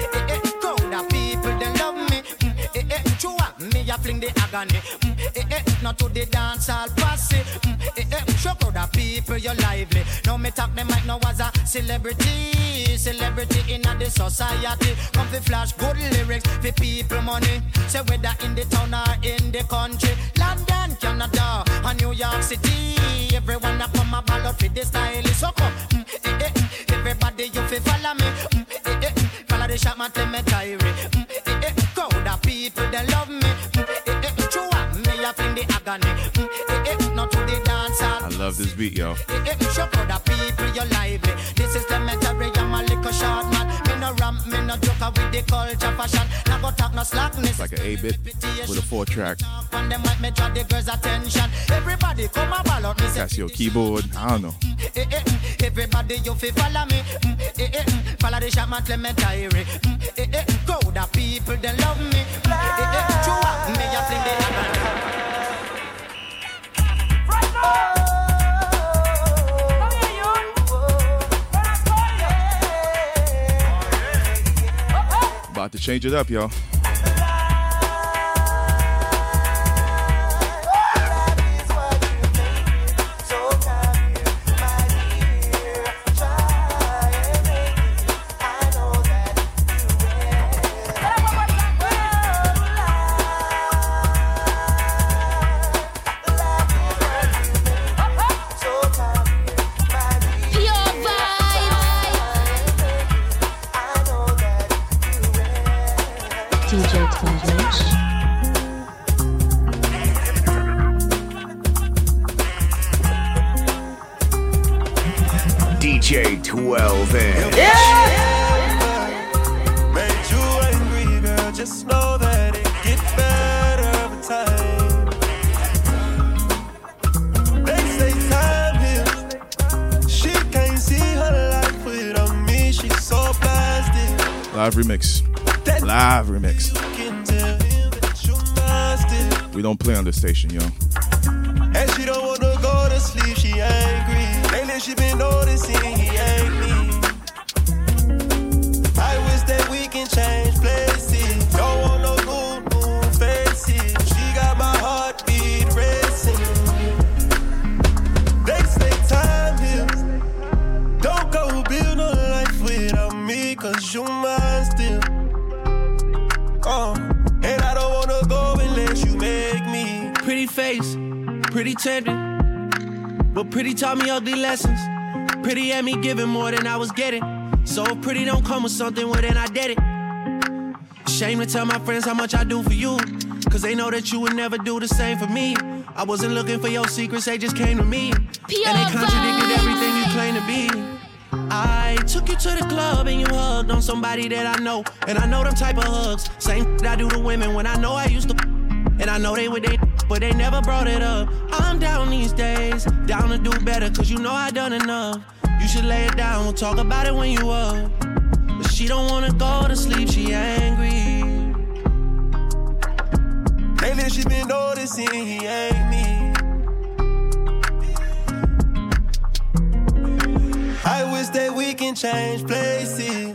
Crowd people they love me. Mm, eh, eh. Chua, me a fling the agony. Mm, eh, eh, not to the dance hall posse. Mm, eh, eh, show of people, you're lively. No me talk them like no was a celebrity, celebrity in the society. Come fi flash good lyrics for people money. Say whether in the town or in the country, London, Canada, and New York City. Everyone a come a ball out for the style. So come, mm, eh, eh, everybody you fi follow me. Mm, shot, man, tell me diary. Mm, eh, eh, crowd of people they love me. Mm, eh, eh, true, me fling the agony. Mm, eh, eh, not to the dance hall. I love this beat, yo. Eh, eh, show crowd of people you're lively. This is the I'm a little short no ramp, me no joker with the culture fashion. Now go talk no slackness. It's like an 8 bit with a 4 track. And them might me draw the girls' attention. Everybody come a ball out, me. Casio keyboard. I don't know. Eh, eh, mm, Everybody you fi follow me. Mm, eh, eh, mm, Follow the shot man Clementary. Eh, eh, mm, Crowd people they love me. Eh, eh, True up me a fling the hammer. About to change it up, yo. Station, yo. Giving more than I was getting. So if pretty don't come with something, well then I did it. Shame to tell my friends how much I do for you. Cause they know that you would never do the same for me. I wasn't looking for your secrets, they just came to me. and they contradicted everything you claim to be. I took you to the club and you hugged on somebody that I know. And I know them type of hugs. Same that I do to women when I know I used to. And I know they would they, but they never brought it up. I'm down these days, down to do better, cause you know I done enough. Should lay it down, we'll talk about it when you up. But she don't wanna go to sleep, she angry. Lately she been noticing he ain't me. I wish that we can change places.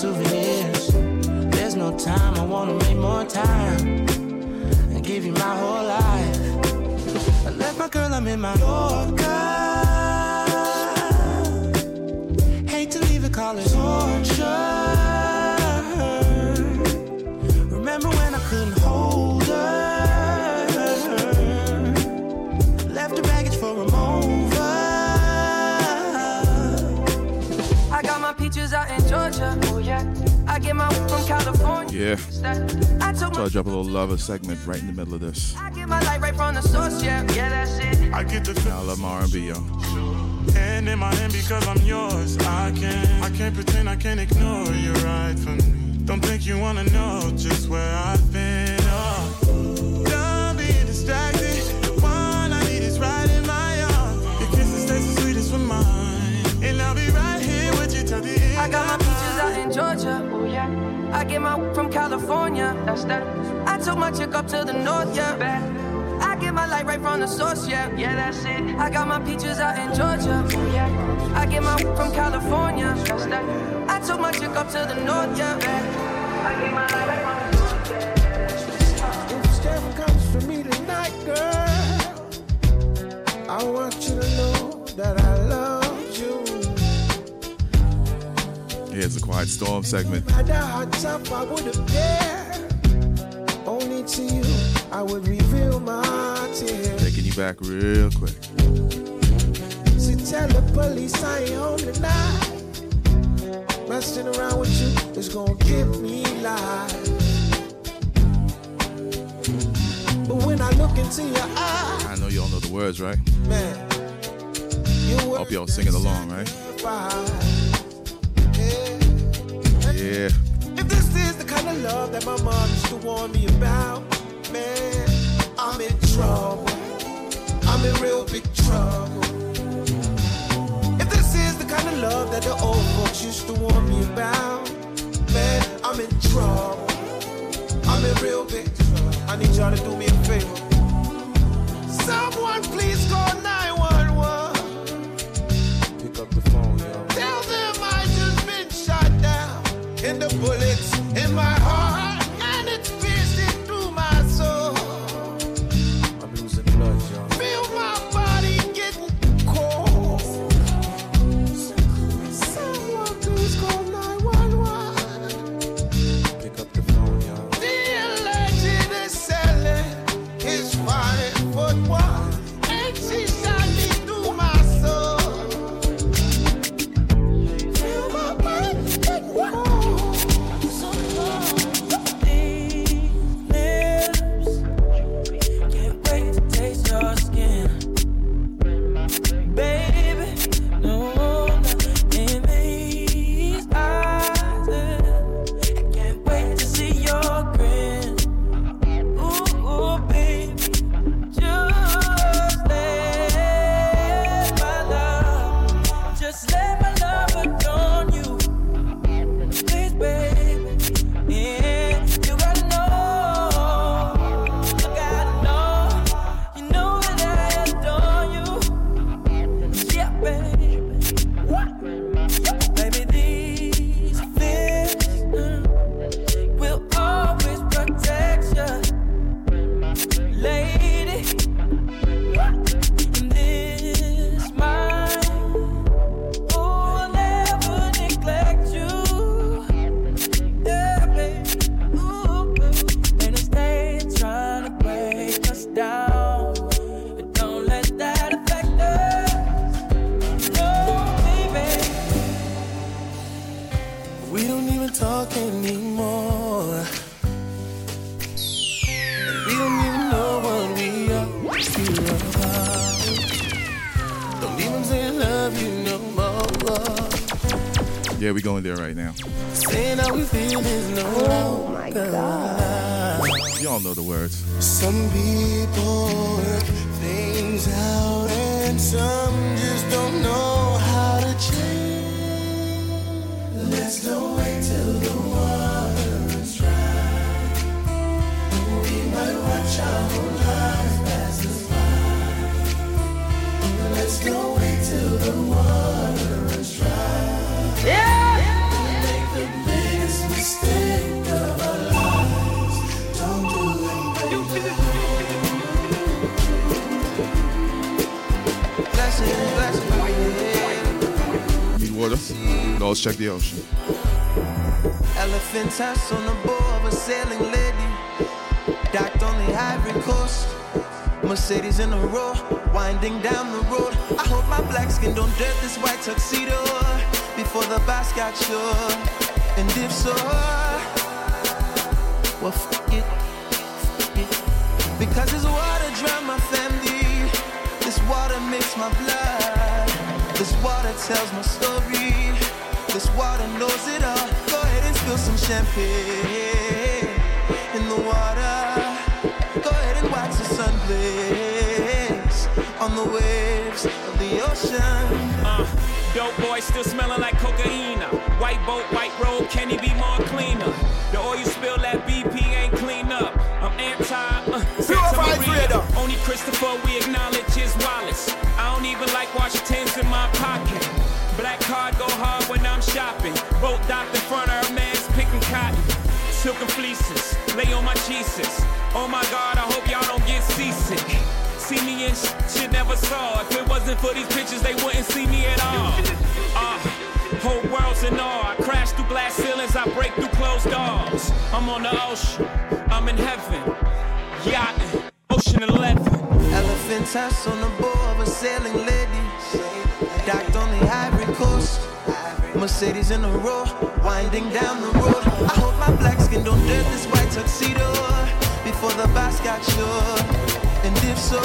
Souvenirs. There's no time, I wanna make more time and give you my whole life. I left my girl, I'm in my Yorker. Yeah. I took So my I drop a little lover segment right in the middle of this. I get my light right from the source. Yeah, yeah, that's it. I get the I love my R&B, yo. hand in my hand because I'm yours. I can't, I can't pretend I can't ignore you right from me. Don't think you wanna know just where I've been. Oh, don't be distracted. The one I need is right in my arms. Your kisses taste the sweetest with mine, and I'll be right here with you till the end. I got my I get my from California. That's that. I took my chick up to the north. Yeah. I get my light right from the source. Yeah. Yeah, that's it. I got my peaches out in Georgia. Yeah. I get my w from California. That's that. I took my chick up to the north. Yeah. I get my light right from the source. Yeah. If Steph comes for me tonight, girl, I want you to know that I Here's the Quiet Storm segment. No matter how tough I would only to you I would reveal my tears. Taking you back real quick. So tell the police I ain't home tonight. Messing around with you is gonna give me life. But when I look into your eyes, I know you all know the words, right? man, you Hope y'all singing along, right? Yeah. If this is the kind of love that my mom used to warn me about, man, I'm in trouble. I'm in real big trouble. If this is the kind of love that the old folks used to warn me about, man, I'm in trouble. I'm in real big trouble. I need y'all to do me a favor. Someone please call 911. The bullets. In my heart, Pulse check the ocean. Elephant tusk on the bow of a sailing lady. Docked on the Ivory Coast. Mercedes in a row, winding down the road. I hope my black skin don't dirt this white tuxedo before the got sure. And if so, well, f it. Because this water drown my family. This water makes my blood. This water tells my story. This water knows it all. Go ahead and spill some champagne in the water. Go ahead and watch the sun blaze on the waves of the ocean. Uh, dope boy still smelling like cocaine. White boat, white road, can he be more cleaner? The oil you spill that BP ain't clean up. I'm anti. Uh, Santa Maria. Only Christopher we acknowledge is Wallace. I don't even like Washington's in my pocket. Black card go hard when I'm shopping. Boat docked in front of her man's picking cotton. Silken fleeces, lay on my Jesus. Oh my God, I hope y'all don't get seasick. See me in sh- shit never saw. If it wasn't for these pictures, they wouldn't see me at all. Uh, whole world's in awe. I crash through glass ceilings, I break through closed doors. I'm on the ocean, I'm in heaven. Yachting, ocean 11. Elephant on Mercedes in a row, winding down the road. I hope my black skin don't dirt this white tuxedo before the bus got sure. And if so,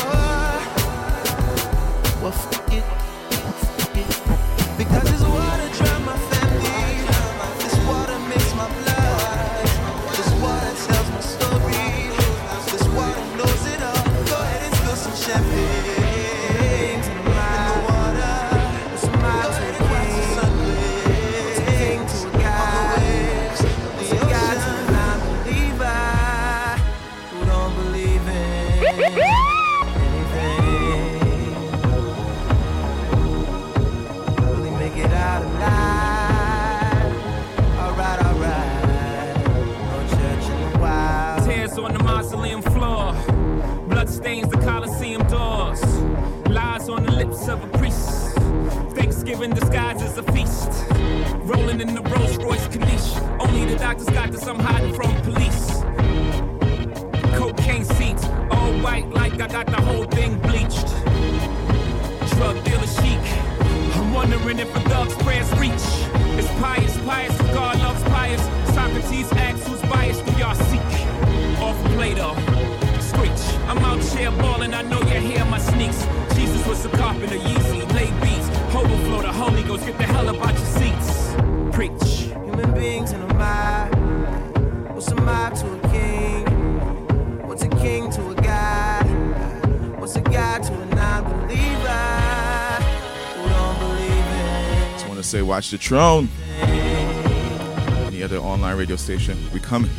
Doctors got this, I'm hiding from police. Cocaine seats, all white like I got the whole thing bleached. Drug dealer chic. I'm wondering if a thug's prayers reach. It's pious, pious, God loves pious. Socrates asks who's biased, do y'all seek? Off Plato, screech. I'm out here balling, I know you hear my sneaks. Jesus was a carpenter, Yeezy, lay beats. Overflow the Holy Ghost, get the hell up out your seats. Preach. Beings in a mob. What's a mob to a king? What's a king to a god? What's a god to a non-believer? Who don't believe in Just want to say, watch the throne. Any other online radio station, we coming.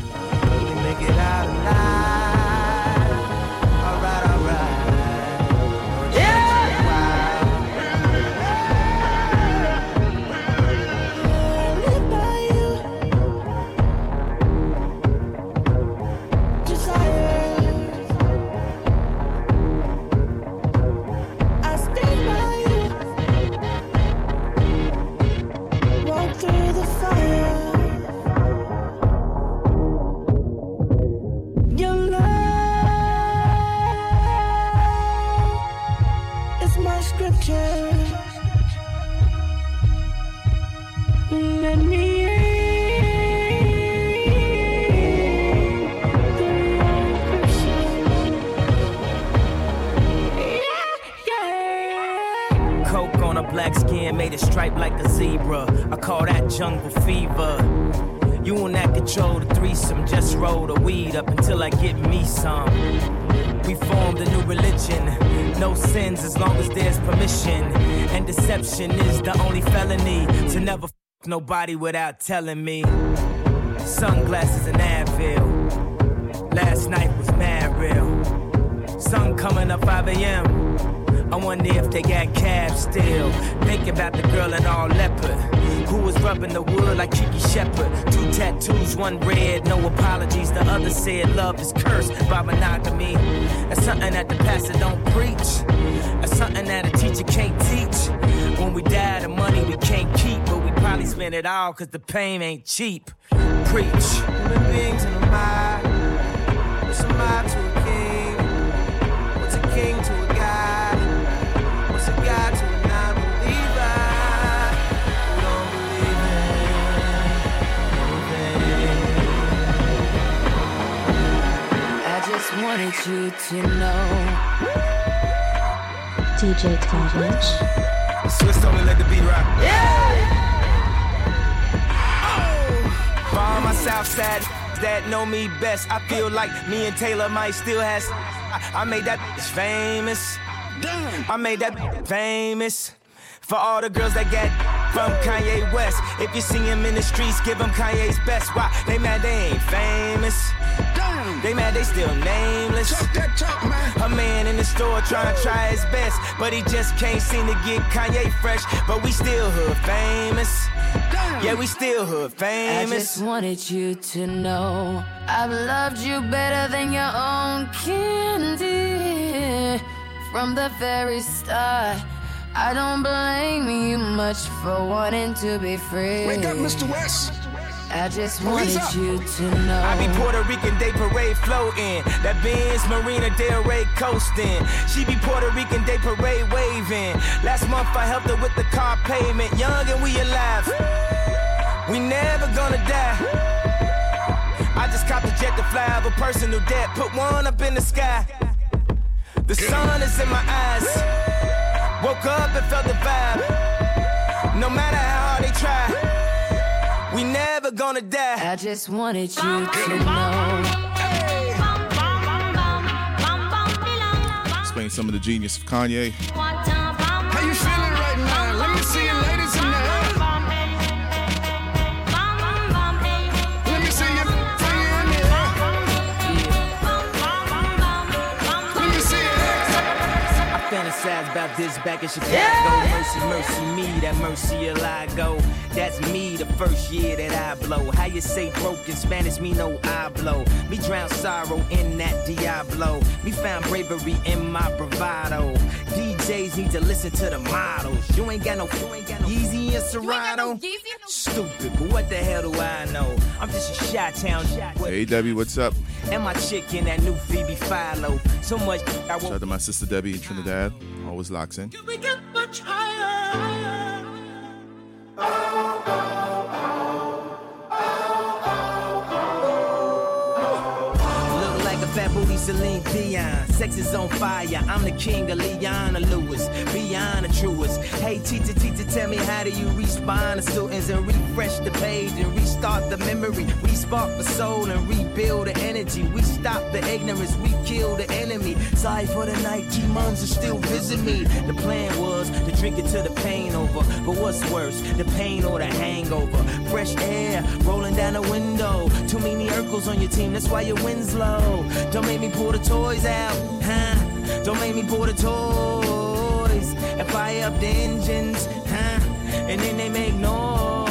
Nobody without telling me. Sunglasses and Advil. Last night was mad real. Sun coming up 5 a.m. I wonder if they got cabs still. Thinking about the girl in all leopard. Who was rubbing the wood like Kiki Shepard. Two tattoos, one red, no apologies. The other said love is cursed by monogamy. That's something that the pastor don't preach. That's something that a teacher can't teach. When we die, the money we can't keep, but probably spend it all cause the pain ain't cheap. Preach. Human beings in the mind. What's a mob to a king? What's a king to a god? What's a god to a non-believer? Who don't believe I just wanted you to know. DJ 12 inch. Swiss only let the beat rock. Yeah! For all my South Side that know me best, I feel like me and Taylor might still has. I, I made that famous. I made that famous. For all the girls that get from Kanye West. If you see him in the streets, give him Kanye's best. Why? They mad they ain't famous. They mad they still nameless. A man in the store trying to try his best, but he just can't seem to get Kanye fresh. But we still hood famous. Yeah, we still hood famous. I just wanted you to know I've loved you better than your own candy from the very start. I don't blame you much for wanting to be free. Wake up, Mr. West. I just wanted you to know. I be Puerto Rican Day Parade floating. That Benz Marina Del Rey coasting. She be Puerto Rican Day Parade waving. Last month I helped her with the car payment. Young and we alive. We never gonna die. I just copped a jet to fly over personal debt. Put one up in the sky. The sun is in my eyes. Woke up and felt the vibe. No matter how hard we never gonna die. I just wanted you to know. Explain some of the genius of Kanye. I fantasize about this back in Chicago. Mercy, mercy me, that mercy I go. That's me the first year that I blow. How you say broken Spanish, me no I blow. Me drown sorrow in that Diablo. Me found bravery in my bravado. DJs need to listen to the models. You ain't got no, you ain't got no Yeezy and Serato. Stupid, but what the hell do I know? I'm just a shot town. Hey Debbie, what's up? And my chick in that new Phoebe Philo. So much I Shout out to my sister Debbie in Trinidad. Always locks in. Celine Dion. Sex is on fire. I'm the king of Leona Lewis. Beyond the truest. Hey, teacher, teacher, tell me how do you respawn the students and refresh the page and restart the memory? We spark the soul and rebuild the energy. We stop the ignorance. We kill the enemy. Sorry for the night. Demons are still visit me. The plan was to drink it till the pain over. But what's worse, the pain or the hangover? Fresh air rolling down the window. Too many Urkels on your team. That's why your wind's low. Don't make me pull the toys out, huh? Don't make me pull the toys and fire up the engines, huh? And then they make noise.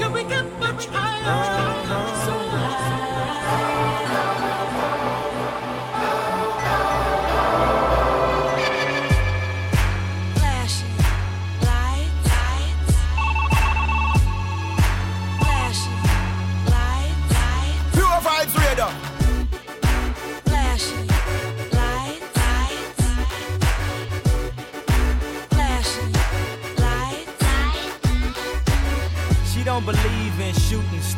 Can we get much higher? So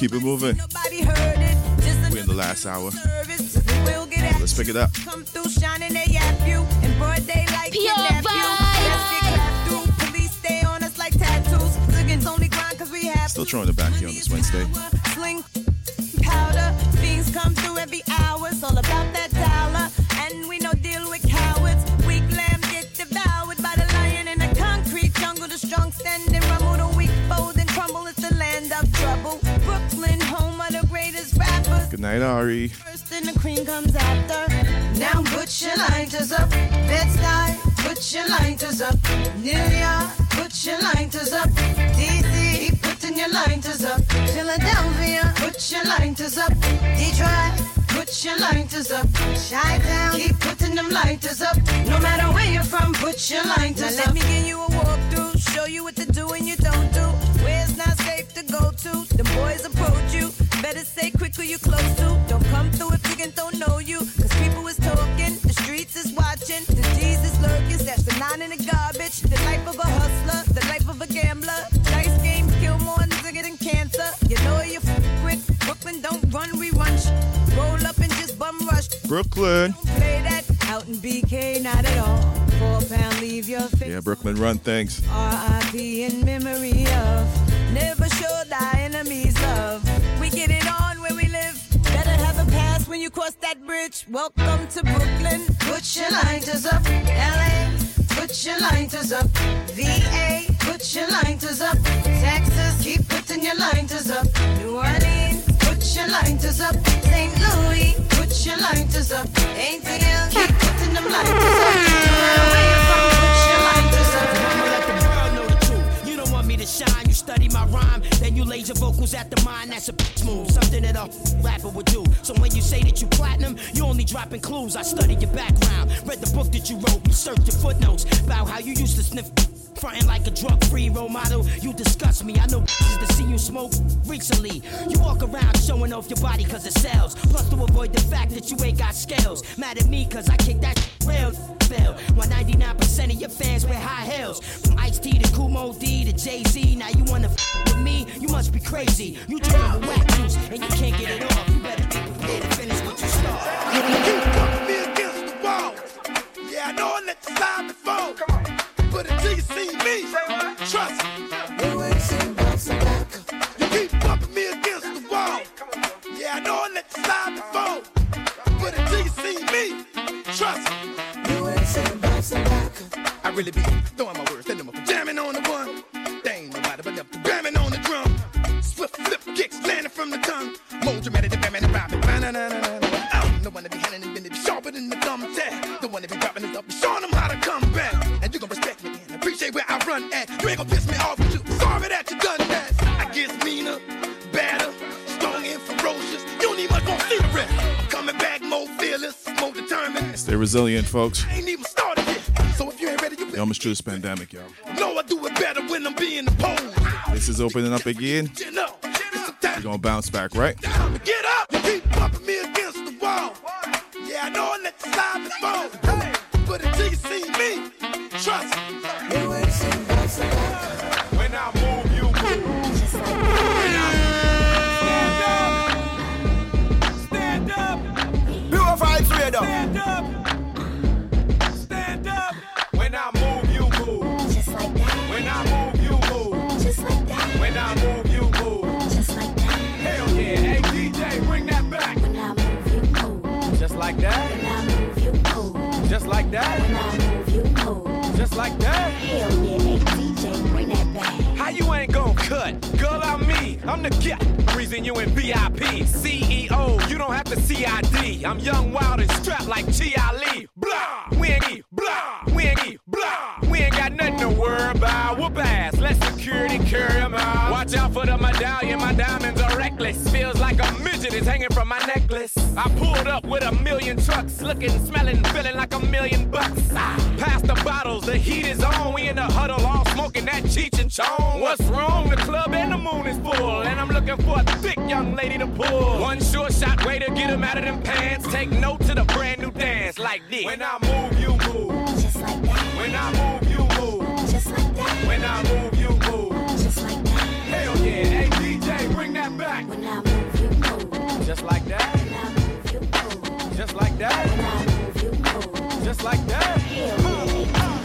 keep it moving. Nobody heard it. We're in the last hour. service. We'll get at Let's pick it up. Come through shining they yap you in broad daylight. Pure kidnap you. vibes. Let's get clapped through. Police stay on us like tattoos. Liggins only grind cause we have Still throwing it back here on this Wednesday. sling powder. Fiends come through every hour. It's all about that dollar. And we night, Ari. First and the cream comes after. Now put your lighters up. Bed-Stuy, put your lighters up. New York, put your lighters up. DC, keep putting your lighters up. Philadelphia, put your lighters up. Detroit, put your lighters up. Chi-Town, keep putting them lighters up. No matter where you're from, put your lighters now up. Let me give you a walkthrough, show you what to do and you don't do. Where it's not safe to go to. The boys approach you. You close to. Don't come through if chickens don't know you. Cause people is talking, the streets is watching, G's is lurking. That's the nine in the garbage. The life of a hustler, the life of a gambler. Dice games kill more nigga than cancer. You know you f with Brooklyn, don't run, we run. Roll up and just bum rush. Brooklyn. Play that out in BK, not at all. Four pound, leave your face. Yeah, Brooklyn run thanks. R.I.P. in memory of never show thy enemies love. Have when you cross that bridge. Welcome to Brooklyn. Put your lighters up. L.A. Put your lighters up. V.A. Put your lighters up. Texas. Keep putting your lighters up. New Orleans. Put your lighters up. St. Louis. Put your lighters up. ATL. Keep putting them lighters up. No matter where you're from, put your lighters up. Let the world know the truth. You don't want me to shine, you study my rhyme, then you laser vocals at the mind. That's a bitch move, something that a rapper would do. So when you say that you platinum, you only dropping clues. I studied your background, read the book that you wrote, researched your footnotes about how you used to sniff. Frontin' like a drug-free role model, you disgust me. I know to see you smoke recently. You walk around showing off your body cause it sells. Plus to avoid the fact that you ain't got scales. Mad at me cause I kick that real fail. While 99% of your fans wear high heels. From Ice T to Kumo D to Jay Z. Now you wanna f with me? You must be crazy. You drinking whack juice and you can't get it off. You better be prepared to finish what you start. You put me against the wall. Yeah, I know I let you slide before. Come on. But until you see me, trust me. You ain't seen bouncing back. You keep bumping me against the wall. Yeah, I know I let you slide before. But until you see me, trust me. You ain't seen bouncing back. I really be throwing my words, sending them up, jamming on the one. Swift flip kicks landing from the tongue. More dramatic than Batman and. Ba-na-na-na-na-na. Oh, no one to be handling it, been sharper than the thumbtack. The one to be dropping this up, showing them how to come back. And you gon' respect me and appreciate where I run at. You ain't gon' piss me off, but you sorry that you done that. I get meaner, badder, strong and ferocious. You don't need much gon' see the rest. I'm coming back more fearless, more determined. Stay resilient, folks. I ain't even started yet. So if you ain't ready, you We almost through this pandemic, y'all. know I do it better when I'm being opposed. This is opening up again. You know, We're gonna bounce back, right? Get up! You keep bumping me against the wall. Yeah, I know I let you slide before. But until you see me, trust me. I'm the guy. Reason you in VIP. CEO, you don't have to CID. I'm young, wild, and strapped like G.I. Lee. Blah, we ain't E. Blah, we ain't E. Blah, we ain't got nothing to worry about. Whoop ass, let security carry out. Watch out for the medallion, my diamonds are reckless. Feels like a midget is hanging from my necklace. I pulled up with a million trucks, looking, smelling, feeling like a million bucks. Ah, pass the bottles, the heat is on. We in the huddle, all smoking that Cheech and Chong. What's wrong? The club and the looking for a thick young lady to pull. One sure shot way to get him out of them pants. Take note to the brand new dance like this. When I move, you move. Just like that. When I move, you move. Just like that. When I move, you move. Just like that. Hell yeah. Hey, DJ, bring that back. When I move, you move. Just like that. When I move, you move. Just like that. When I move, you move. Just like that. Hell yeah. Uh, uh.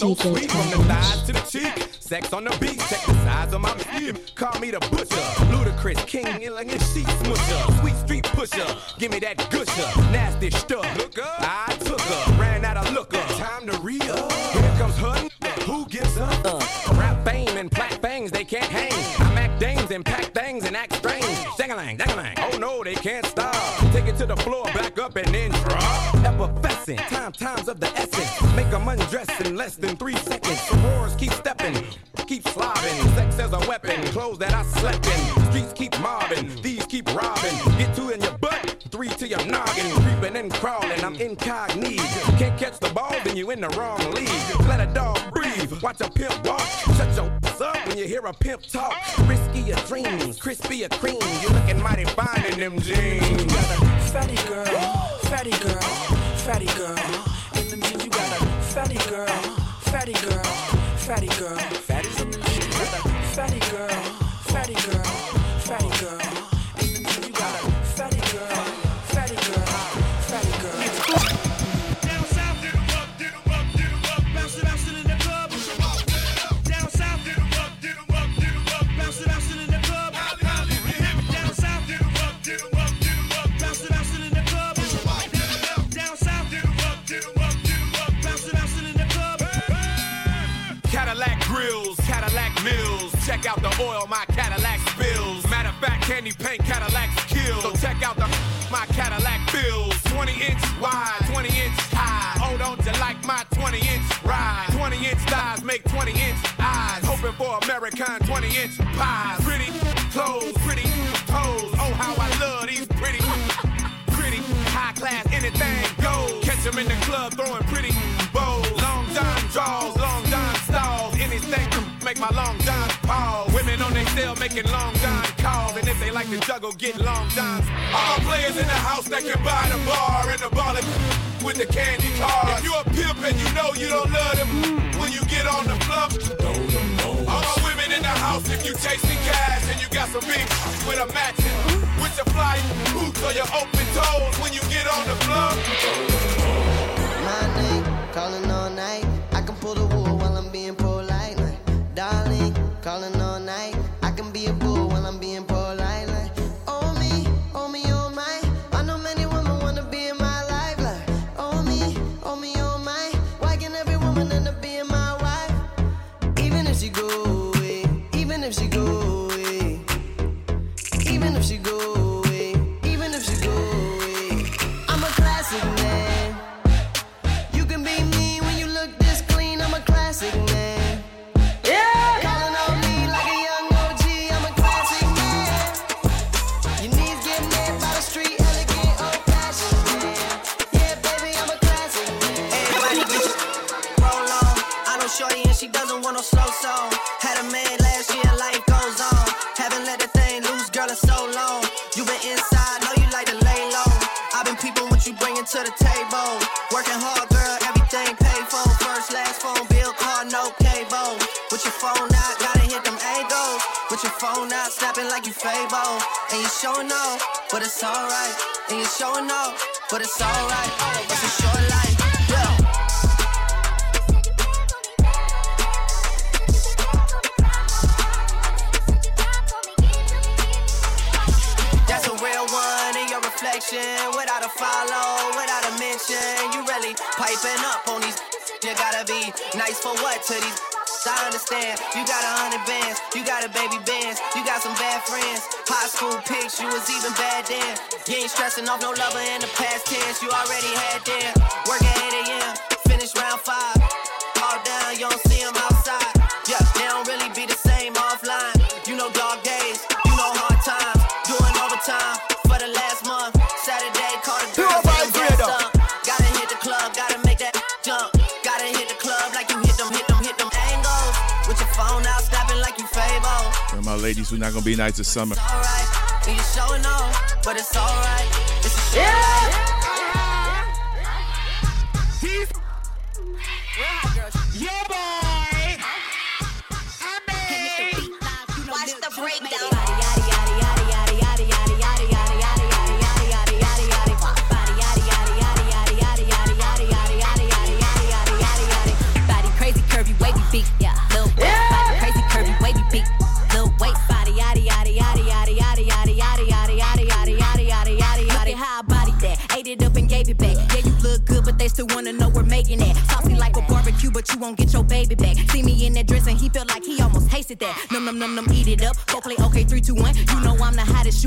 so sweet from the thighs to the cheek. Sex on the beat Pimp Talk. risky Riskier dreams, a cream. You looking mighty fine in them jeans. you're open. off no lover in the past tense. You already had them. Work at 8 a.m. Finish round five. All down, you don't see them outside. Yeah, they don't really be the same offline. You know dog days, you know hard times. Doing overtime for the last month. Saturday, call the girls. Gotta hit the club, gotta make that. Gotta hit the club like you hit them, hit them, my ladies, we're not gonna be nice this summer. All right. Then you showing off, but it's alright. It's a show. Yeah.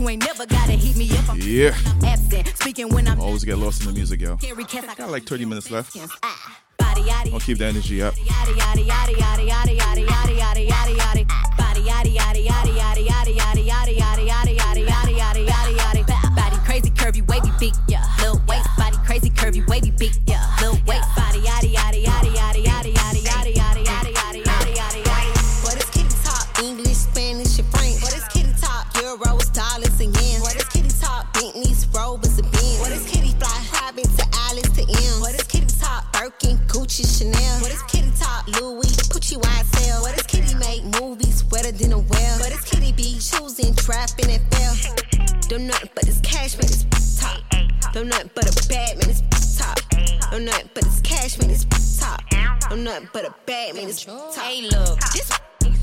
You ain't never gotta heat me up. I'm yeah. I'm. Speaking when I'm always get lost in the music, yo. Got like 30 minutes left. I'll keep the energy up. Body crazy curvy wavy beat, yeah. Little waist body crazy curvy wavy beat. but a bad man, it's top. I'm nothing but it's cash, man, it's top. I'm nothing but a bad man, it's top. Hey, look, this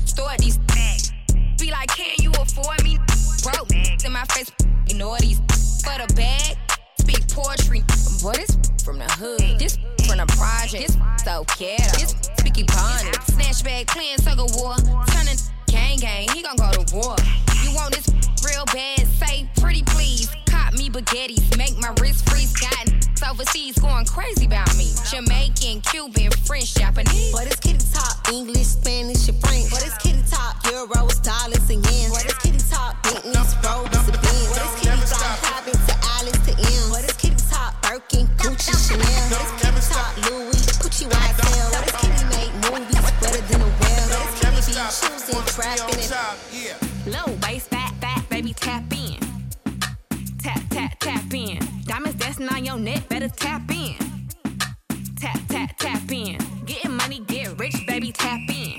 store these bags. Be like, can you afford me? Broke in my face, ignore these. For the bag, speak poetry. Boy, this from the hood. This from the project. This so ghetto. This Vicky Bonnet. Snatch bag, clean, of war. Turning gang gang, he gon' go to war. You want this real bad? Say pretty please spaghettis. Make my wrist freeze. Got overseas going crazy about me. Jamaican, Cuban, French, Japanese. But it's kitty talk. English, Spanish, and French. But it's kitty talk. Euros, dollars, and yen. But it's kitty talk. Bentleys, Rolls, and Benz. But it's kitty talk. Cabin to Alice to M. But it's kitty talk. Birkin, Gucci, Chanel. But it's kitty talk. Louis, Gucci, YSL. But it's kitty make movies better than a well. But it's kitty be choosing, trapping, and on better tap in. Tap, tap, tap in. Getting money, get rich, baby, tap in.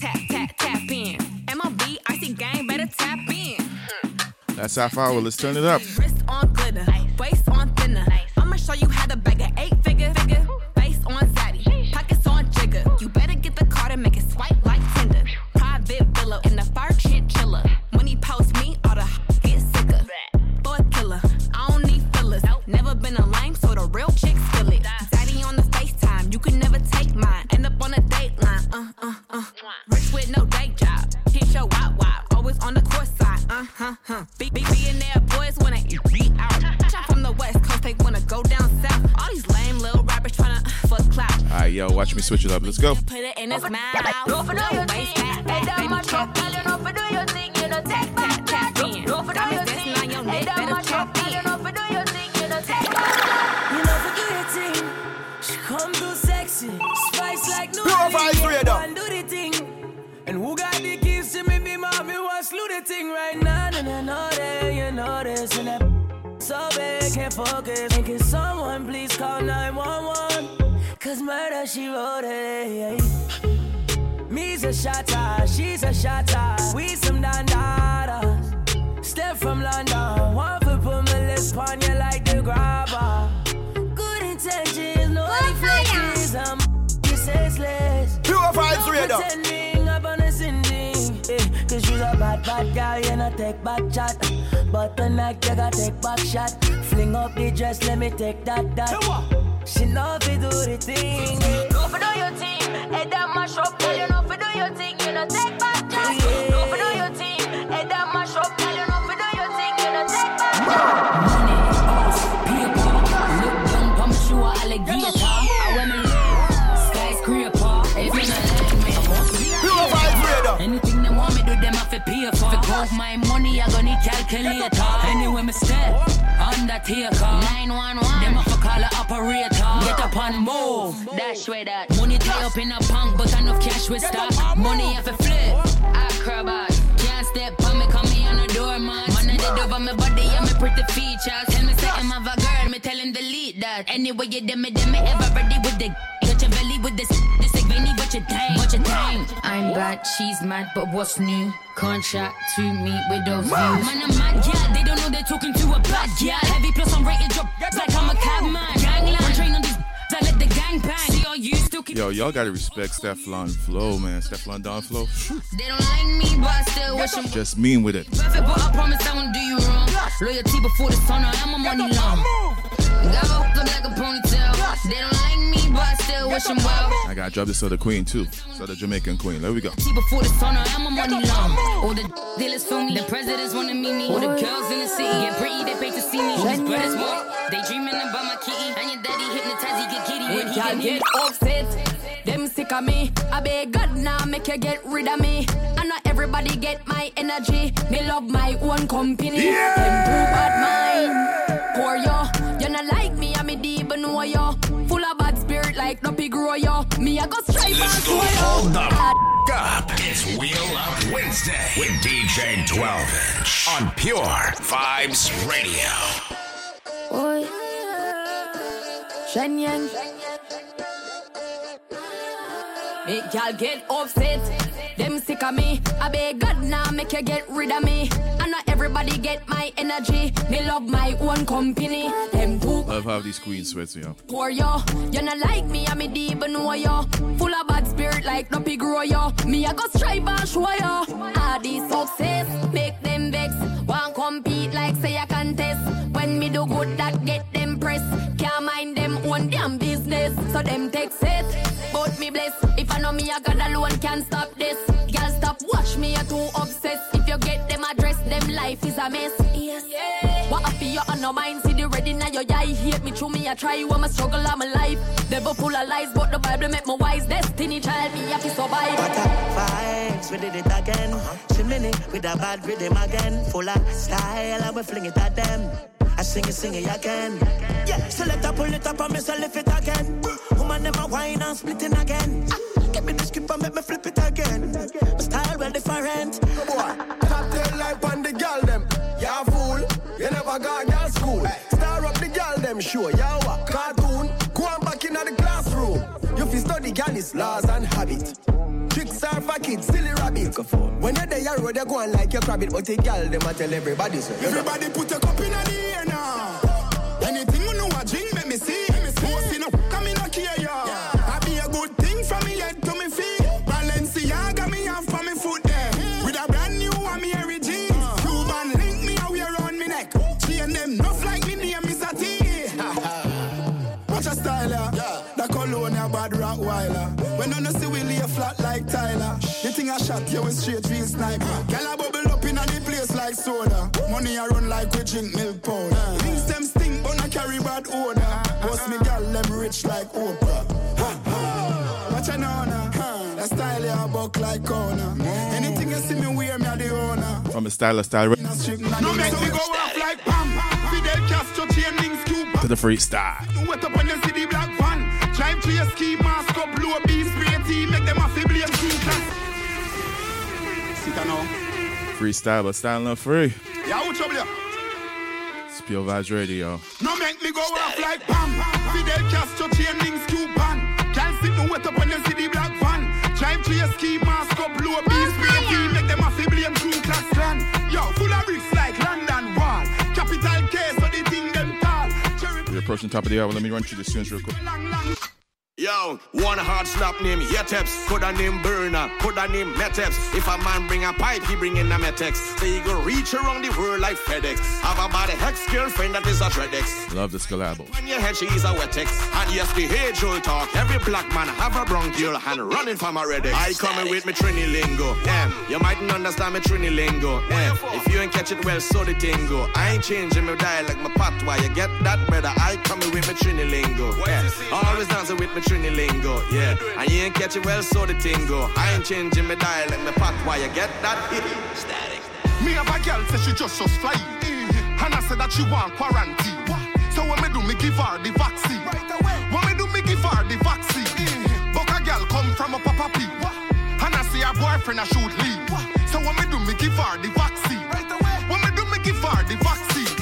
Tap, tap, tap in. MLB, icy gang, better tap in. That's half hour. Let's turn it up. Wrist on glitter, me switch it up. Let's go. Put it in his mouth. Go for do your thing. Head down my truck, girl, you know for do your thing. You know take tap tap. in. Go for do your thing. dancing on your Head down my truck, girl, you know for do your thing. You know take back. You know for do your thing. She come too sexy, spice like no Pure vibes radar. Do the thing. And who got the keys to me, be mommy, want slew the thing right now. And I know that you know this. And that so big, can't focus. And can someone please call 911? Cause murder, she wrote it. Me's a shotter, she's a shotter. We some Don Dadas. Step from London, one for put my lips on you like the grabber. Good intentions, no reflections. I'm senseless. Pure vibes No radar. pretending up on a sending. Eh, Cause she's a bad, bad girl, you know, take back chat. But tonight, you gotta take back shot. Fling up the dress, let me take that, that. She if you do the thing. Go for do your thing. Head down my shop, girl, you know for do your thing. You know take back, tap. Go for do your thing. Head down my shop, girl, you know for do your thing. You know take back, tap. Look down from shoe alligator. I me skyscraper. If you not like me, Pure vibes anything they want me do, them have to pay for. Count my money, I gonna need calculator. Anyway, me step undertaker. 911, them to call a operator. Get up and move. Dash way that. Money tie up in a punk, but enough cash with stock. Money have to flip. Acrobat. Can't step on me, call me on a doormat. Man, I did over my body and my pretty features. Tell me something of a girl, me tell him delete that. Anyway, you dem me, dem me ever ready with the. Got your belly with this. This like veiny, what you think? What you think? I'm bad, she's mad, but what's new? Contract to meet with those views. Man, I'm mad, yeah. They don't know they're talking to a bad yeah. Heavy plus I'm rated drop like I'm a cabman. Gangland. Train on. I let the gang bang. See all you still keep. Yo, y'all gotta respect Stefflon Flow, man. Stefflon Don Flow. They don't like me, but I still wish them. Just mean with it. Perfect, but I promise I won't do you wrong. Loyalty before the sun, I am a money long. Got up look like a ponytail. They don't like me, but I still wish them well. I gotta drop this to the queen too. So the Jamaican queen. There we go. See before the sun, I am a money long. All the dealers feel me, the presidents wanna meet me. All the girls in the city get pretty, they pay to see me. These brothers want, they dreaming about my kitty. And your daddy hypnotize, he get kitty when he get me. get upset. Them sick of me. I beg God now make you get rid of me. And not everybody get my energy. Me love my own company. Yeah. Them too bad mind. Poor yo. You not like me, I me deep know yo. Full of bad spirit like Duppy grow yo. Me I go straight back Let's to go hold yo. the f- up. It's Wheel Up Wednesday with DJ 12 inch on Pure Vibes Radio. Oi. Shenyeng. Make y'all get upset. Them sick of me. I beg God now make you get rid of me. And not everybody get my energy. Me love my own company. Them too Love how these queens sweats, yo. poor yo. You not like me, I me deep know yo. Full of bad spirit like Duppy grow yo. Me I go strive and show yo. All these success make them vex. Want compete like say I contest. When me do good that get them press. Can't mind them own damn business. So them take set. But me bless. I know me I got alone can't stop this. Girl stop watch me I too obsessed. If you get them address them life is a mess. Yes. What I feel you no mind. See the ready now your eye. Hate me through me, I try. You, I'm a struggle, I'm life. Devil full of lies, but the Bible make me wise. Destiny child, me have to survive. What up, vibes, we did it again. Chimney with a bad rhythm again. Full of style, and we fling it at them. I sing it, sing it again. Yeah, so let her pull it up and me lift it again. Woman, them a wine and splitting again. Give me the script and make me flip it again. My style well different. Boy, top tail life on the girl them. Ya fool, you never got girl school. Star up the girl them show. Ya what? Cartoon, go on back in the classroom. Fi study is laws and habit. Tricks are for kids, silly rabbit. When you're there, road, you go on like your rabbit, but the girl them a tell everybody so. Everybody put a cup in the air now. Anything you know I drink, make me see. Most in a come in a care, yeah. I be a good thing from me head to me feet. Balenciaga me off for me foot there. With a brand new one, me Harry jeans. Cuban link me a wear on me neck. Chain them enough like me name is a T. Watch your style, yeah. Cologne a bad rock whiler. When I no see we lay flat like Tyler. The thing I shot, you with straight real sniper. Girl a bubble up in a place like soda. Money a run like we drink milk powder. Things them stink, but I carry bad odor. Boss me girl, them rich like Oprah. Ha, ha. Watch a nona. That style ya buck like corner. Anything you see me wear, me a the owner. From a style of style No make me go off like Pam. Fidel Castro chain links Cuba. to the freestyle. Wet up on the city black van. To your ski mask up, blow a beef spray tea, make them a fi blame team class. Sit down now. Freestyle, but style not free. Yeah, what's trouble ya? It's Pure Vibes Radio. No make me go off like Pam. Fidel Castro chain links Cuban. Can't sit no wet up on the city black van. Drive to your ski mask up, blow a beef spray tea, make them a fi blame team class clan. Yo, full of bricks like London Wall. Capital case, so the thing them tall. We're approaching top of the hour. Let me run through the tunes real quick. Yo, one hard slap name Yeteps, coulda name Burner, coulda name Meteps. If a man bring a pipe, he bring in a Metex. So he go reach around the world like FedEx. Have a body hex girlfriend that is a Tredex. Love this collabo. On your head, she's a Wetex. And yes, the age old talk. Every black man have a bronchial and running from a Redex. I coming with me Trini lingo. Damn, you mightn't understand me Trini lingo. If you ain't catch it well, so the tingo. I ain't changing my dialect, my patois. You get that, brother? I coming with me Trini lingo. Yeah, always dancing with me Trini lingo. Yeah, and you ain't catch it well, so the tingo. I ain't changing my dial dialect, my path, why You get that? Static. Me have a girl say she just just fly. And I said that she want quarantine. So when me do me give her the vaccine. When me do me give her the vaccine. But a girl come from a papa pee. And I see her boyfriend a shoot leave. So when me do me give her the vaccine. When me do me give her the vaccine.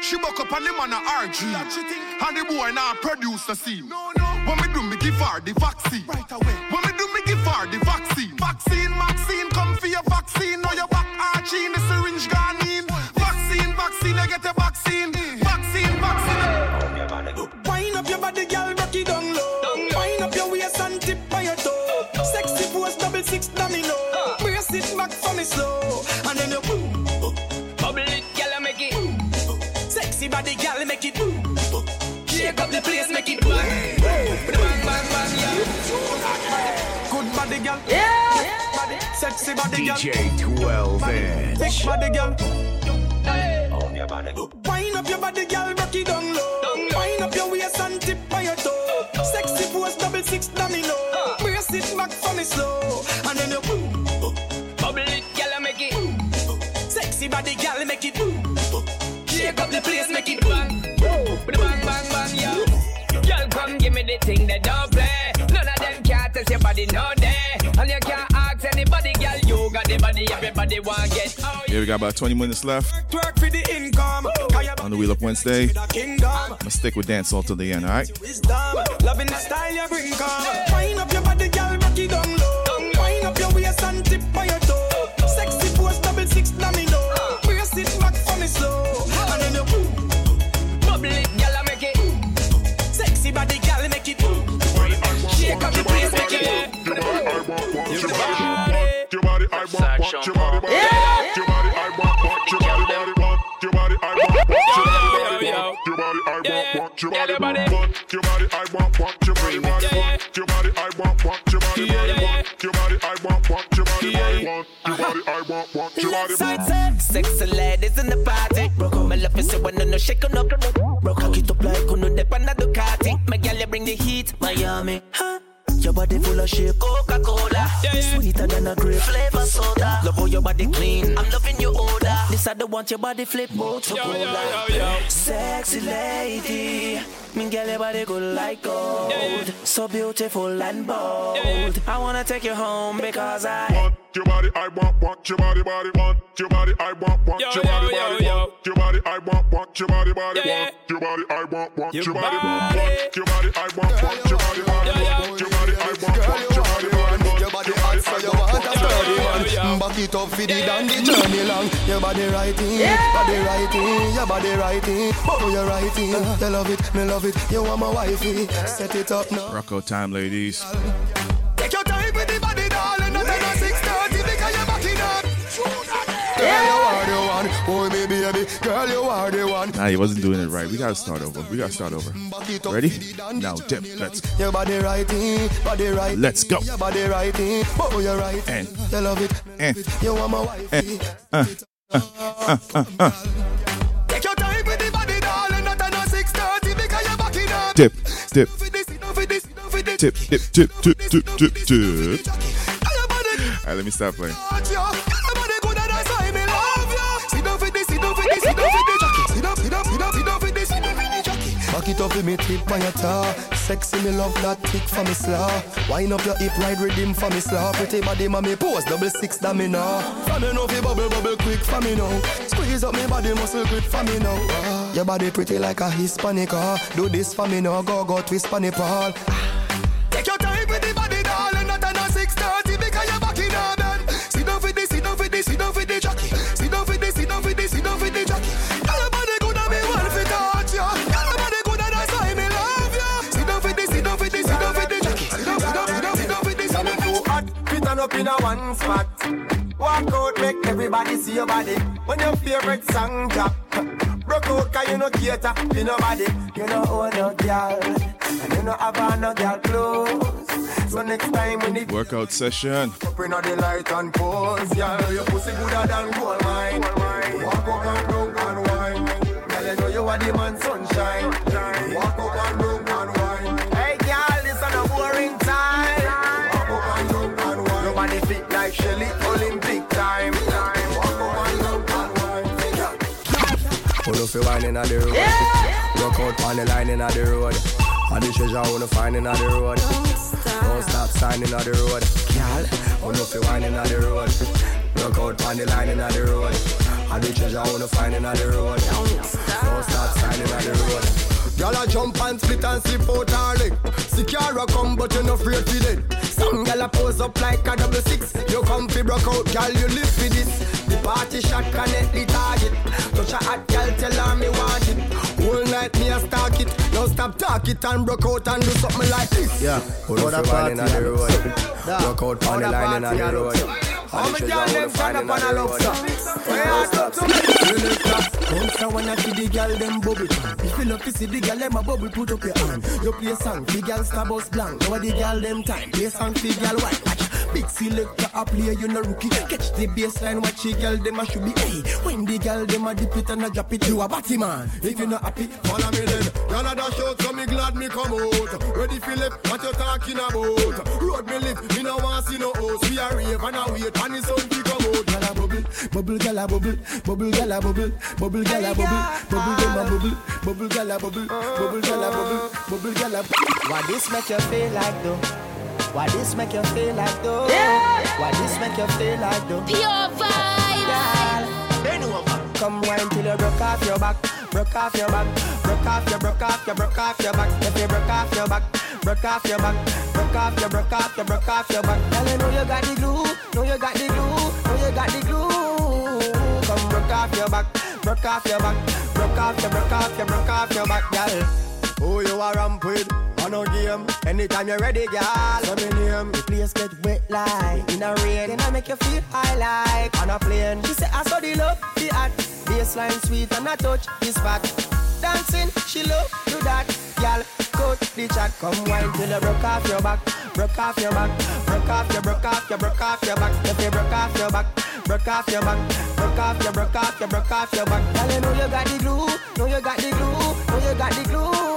She buck up on him on a RG. And the boy now produce the scene. When me do me give her the vaccine. Right away. When me do me give her the vaccine. Vaccine, vaccine, come for your vaccine. Now your back arching, the syringe gone in. Vaccine, vaccine, you get a vaccine. Vaccine, vaccine. Wind up your body, girl, rock it down low. Wind up your waist and tip by your toe. Sexy pose, double six domino. Brace it back for me slow. And then you boom. Bubble it, girl, make it. Sexy body, girl, make it boom. Shake up the place, make it boom. Sexy body, girl. DJ 12 inch. Thick body, girl. Oh, Wind up your body, girl, rock it down low. Wind up your waist and tip by your toe. Sexy pose, double six domino. Uh. Brace it back for me slow. And then you boom. Bubble it, girl, make it. Sexy body, girl, make it boom. Shake up the place, make it bang. Bang, bang, bang, yeah. Girl, come give me the thing that don't play. None of them can't test your body, no day. And you can't ask anybody, girl. You got the body, everybody want get. Oh, Yeah, we got about 20 minutes left for the income. on the Wheel Up Wednesday. I'm gonna stick with dancehall till the end, all right? Loving the style you bring come. I want, want your body, body. Your body, I want, want your body, body, want your body, I want, want your body, body, want your body, I want, want your body, body, want your body, I want, want your body, body, want your body, I want, want your body, body, want your body, I want, want your body, body, want want your body, I want, want your body. Sexy ladies in the party. My love is when no shake on up. Cock it up like on the pan of Ducati. My gal, you bring the heat, Miami. Huh? Your body full of shape, Coca-Cola. Sweeter than a grape flavor soda. Love how your body clean. I'm loving your odor. This I don't want your body flip. More to cola. Sexy lady, me girl your body good like gold. So beautiful and bold. I wanna take you home because I want your body, I want, want your body, body, want your body, I want, want your body, body, want your body, I want, want your body, body, want your body, I want, want your body, want your body, I want, want your body, body, want your body, man Back it up for the dandy journey long Your body righting, body righting Your body righting, oh you righting You love it, me love it, you want my wifey Set it up now Rocco time, ladies. Take your time with the body darling Not at 6.30 because you're backing up Girl, you are the one Oh, me baby, girl, you are the one Nah, he wasn't doing it right. We gotta start over. We gotta start over. Ready? Now, dip. Let's. Your body righting, body right. Let's go. Your body righting, oh you right. And you love it, and you want my wife. and uh, uh, uh. Take your time with the body, darling. Not at 6:30 because you're backing up. Dip, dip, For this, don't for this, don't for this. dip, dip, dip, dip, dip, dip, dip. All right, let me stop playing. Jockey. It up with me tip on your tar. Sexy me love that tick for me slaw. Wind up your hip, ride rhythm for me slaw. Pretty body, mommy pose double six that me now. From me know fi bubble bubble quick for me now. Squeeze up me body muscle grip for me now. Ah, Your body pretty like a Hispanic. ah. Do this for me now, go go twist for me. Take your time with the body, darling. Not at 6:30 because you're back in our bed. Sit down for this, sit down for this, sit down for the jockey. Up in a one spot. Walk out, make everybody see your body. When your favorite song drop. Broke out cause you no cater to nobody You no own no girl And you no have no girl clothes So next time when the Workout session. up in the light and pose Girl, your pussy gooder than gold mine Walk up and down and wine Girl, you know you are the man sunshine Walk up and down Pull up your wine in the road. Rock out on the line in the road. All the treasure I wanna find in the road. Don't stop Don't stop signing on the road. Girl, pull up your wine in the road. Rock out on the line in the road. All the treasure I wanna find in the road. Don't stop signing on the road. Girl a jump and split and slip out her leg. Secure come but you no afraid for dead. Some girl a pose up like a double six. You come fi broke out, girl you live for this. The party shot connect the target. Touch a hot girl, tell her me want it. Whole night me a stalk it. Now stop talk it and broke out and do something like this. Yeah, Hold up a your in the road. Broke out on the line in party, the road. And the the girl treasure them stand up and a the love road. Don't stop. Bounce a wanna see the girl them bubble. If you love to see the girl them a bubble, put up your hand. You play song, the girl star bus blank. Now the girl them time, play song, the girl white big selector a play, you no rookie Catch the baseline, watch the girl them a should be Hey, when the girl them a dip it and a drop it You a batty man, if you not happy Follow me then. Y'all a dash out, so me glad me come out. Ready left, what you talking about? Road me live, me no want see no host. We a rave and a wait, and the sun to come out. Gyal a bubble, bubble gyal a bubble, bubble gyal a bubble, bubble gyal a bubble, bubble them a bubble, bubble gyal a bubble, bubble gyal a bubble, bubble gyal a. Why this make you feel like though? Why this make you feel like though? Why this make you feel like though? Pure vibes. Bend over. Come wine till you broke off your back, broke off your back, broke off your, broke off your, broke off your back. If you broke off your back, broke off your back, broke off your, broke off your, broke off your back. Girl, you know you got the glue, know you got the glue, know you got the glue. Come broke off your back, broke off your back, broke off your, broke off your, broke off your back, girl. Who you a ramp with? On no game. Anytime you're ready, girl. Say me name. The place get wet like in a rain, then I make you feel high like on a plane. She say I saw the love, the hot, baseline sweet and I touch this fat. dancing, she love do that. Girl, cut the chat, come wine till you broke off your back, broke off your back, broke off your, broke off your, broke off your back. If you broke off your back, broke off your back, broke off your, broke off your, broke off your back. Girl, you know you got the glue, know you got the glue, know you got the glue.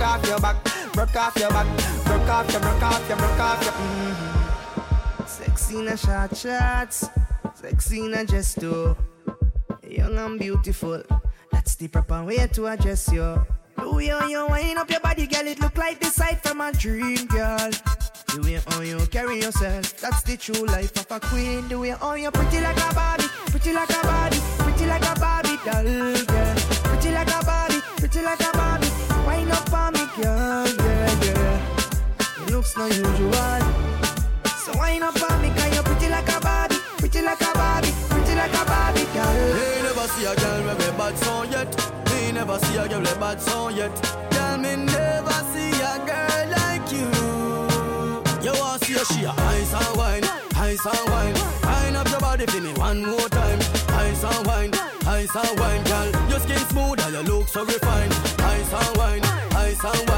Broke off your back, broke off your back, broke off your, broke off your, broke off your. Mm-hmm. Sexy in a short shots, sexy in a gesto, young and beautiful. That's the proper way to address you. The way how you wind up your body, girl, it look like the sight from a dream, girl. The way how you carry yourself, that's the true life of a queen. The way how you pretty like a Barbie, pretty like a Barbie, pretty like a Barbie doll, girl. Pretty like a Barbie, pretty like a Barbie. Girl, yeah, yeah. It looks no usual. So wind up on me, cause you're pretty like a Barbie, pretty like a Barbie, pretty like a Barbie girl. Me never see a girl with a bad song yet. Me never see a girl with a bad song yet. Girl, me never see a girl like you. You want see a she a ice and wine, ice and wine. Wind up your body for me one more time. Ice and wine, ice and wine, girl. Your skin smooth and you look so refined. Ice and wine, ice and.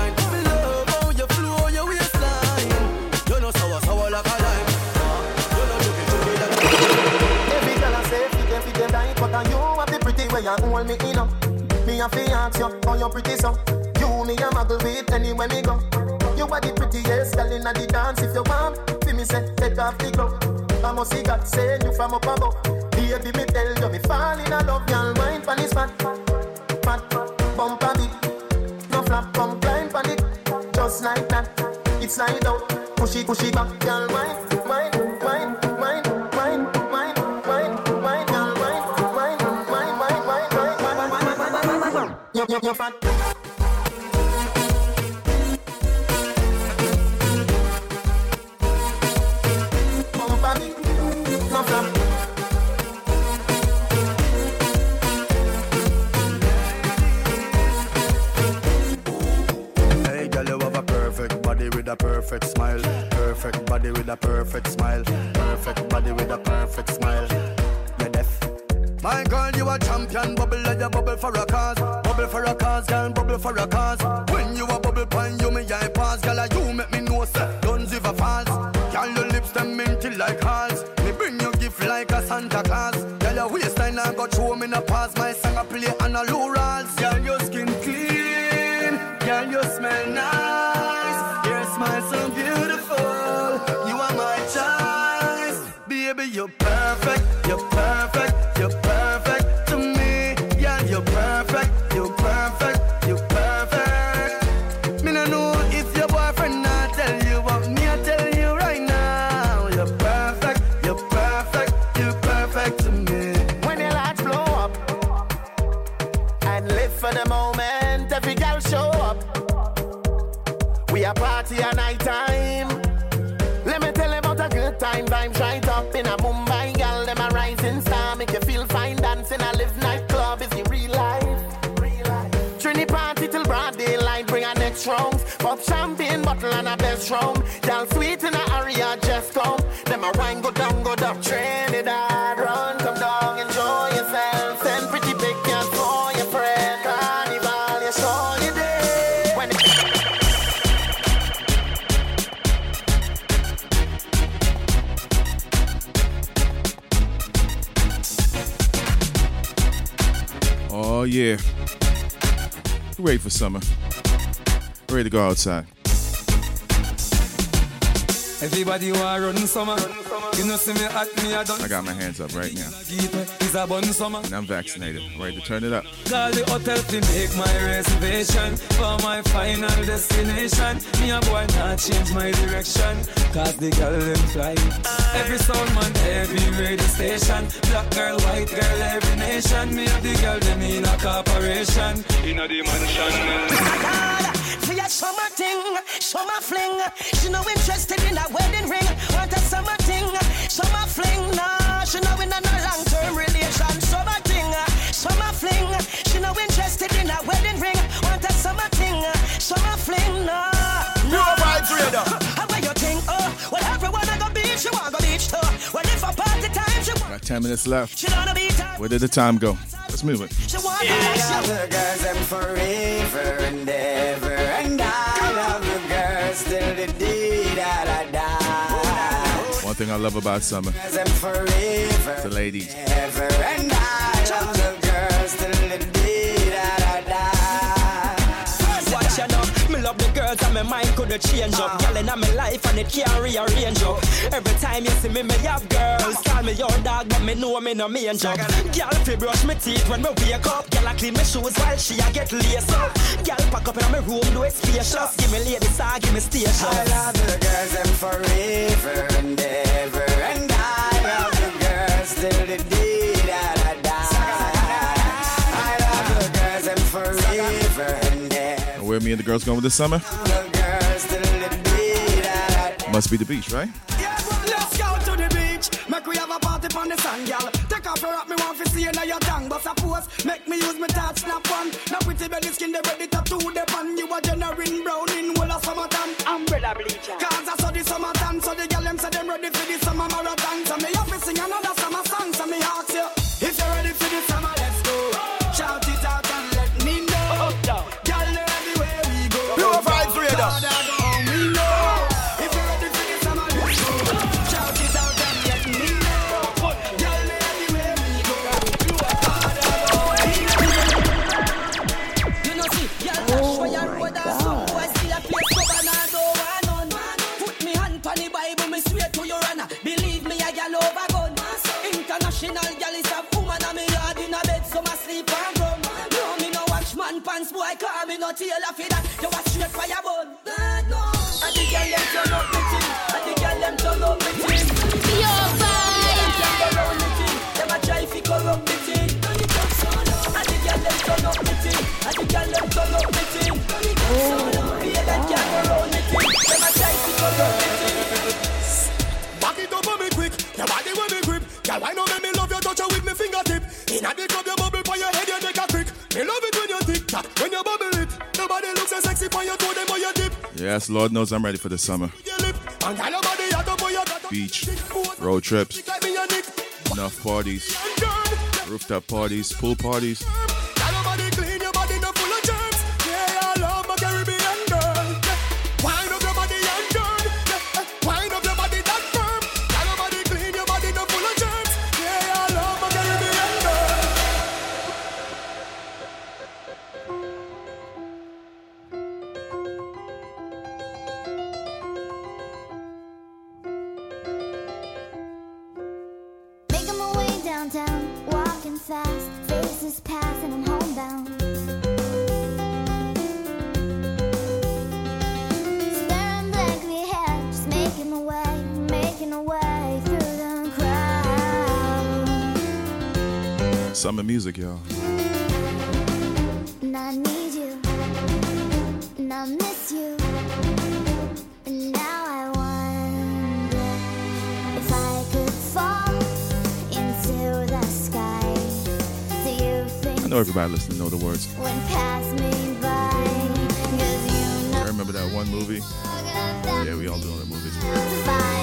Pretty hold me in. Me a fi ask you how you pretty so. You me a muggle with anywhere me go. You are the prettiest girl inna the dance. If you want, fi me say take off the glove. I must see God send you from up above. Baby, me tell you me fall in love. Girl, wine pon this fat, fat, bump a bit. No flap, come climb pon it, just like that. It's slide out, push it, push it back. Girl, wine, perfect body with a perfect smile. Perfect body with a perfect smile. Perfect body with a perfect smile. My girl, you a champion. Bubble like you bubble for a cause. Bubble for a cause, girl, bubble for a cause. When you a bubble pine, you me eye pass. Girl, you make me know, sir. Don't give a false. Girl, your lips them minty like hearts. Me bring you gift like a Santa Claus. Girl, your waistline I got show me in a pass. My song I play on a low. Next rounds. Pop champagne bottle and a best round. Y'all sweet in a area, just come. Them a wine go down, go down. Trinidad, run, come down, enjoy yourself. Send pretty pictures for your friend. Carnival, you show you day. When Oh yeah. Ready for summer. Ready to go outside. Everybody want run summer. You know see me at me I don't I got my hands up right now. It's a bun summer. And I'm vaccinated. Ready to turn it up. Call the hotel to make my reservation for my final destination. Me a boy not change my direction, cause the girl them fly. Every sound man, every radio station. Black girl, white girl, every nation. Me have the girl them in a corporation. In a the mansion. For your summer thing, summer fling. She no interested in a wedding ring. Want a summer thing, summer fling. Nah, she no in a no long term relation. Summer thing, summer fling. She no interested in a wedding ring. Want a summer thing, summer fling. Nah, Pure vibes radar. How about you think? Oh, well everyone I go beach, she want go beach too. Well if a party time, she want. Got 10 minutes left. She don't beat her. Where did the time go? Let's Let's move it. I love the girls them forever and ever, One thing I love about summer, Girls them forever, the ladies. Girls and my mind could change up. Girl in my life and it can't rearrange up. Every time you see me, me have girls. Call me your dog, but me know me no main job. Girl fi brush me teeth when me wake up. Girl I clean my shoes while she a get lace up. Girl pack up in my room, do it spacious. Give me lady star, give me station. I love the girls them forever and ever, and I love the girls till the day me and the girls going this summer? the girls till the day that I Must be the beach, right? Let's go to the beach. Make we have a party on the sand, girl. Take off your rock, me want to see you now your tongue. But suppose, make me use my touch, snap on. Now pretty belly skin, they ready to do the pan. You a generating brown in whole of summertime. Umbrella bleacher. Cause I saw the summertime, so the girl them say them ready for the summer marathon. So me have to sing another a straight fire bun. God no. And the girl them turn up me thing, and the girl them turn up me thing. Your vibe. Them go round me thing, them a try fi corrupt me thing. And the girl them turn up me thing, and the girl them turn up me thing. Be a that girl go round me thing, them a try fi corrupt me thing. Back it up on me quick, your body when me grip. Girl, why not make me love you, touch you with me fingertip. Inna the club, you bubble for your head, you make a crick. Me love it Yes, Lord knows I'm ready for the summer. And girl, your body hot up for your got Beach, road trips, like me your nick. enough parties, rooftop parties, pool parties. You think I know everybody listening know the words. when pass me by? 'Cause you know I remember that one movie. Yeah, we all do know that movies.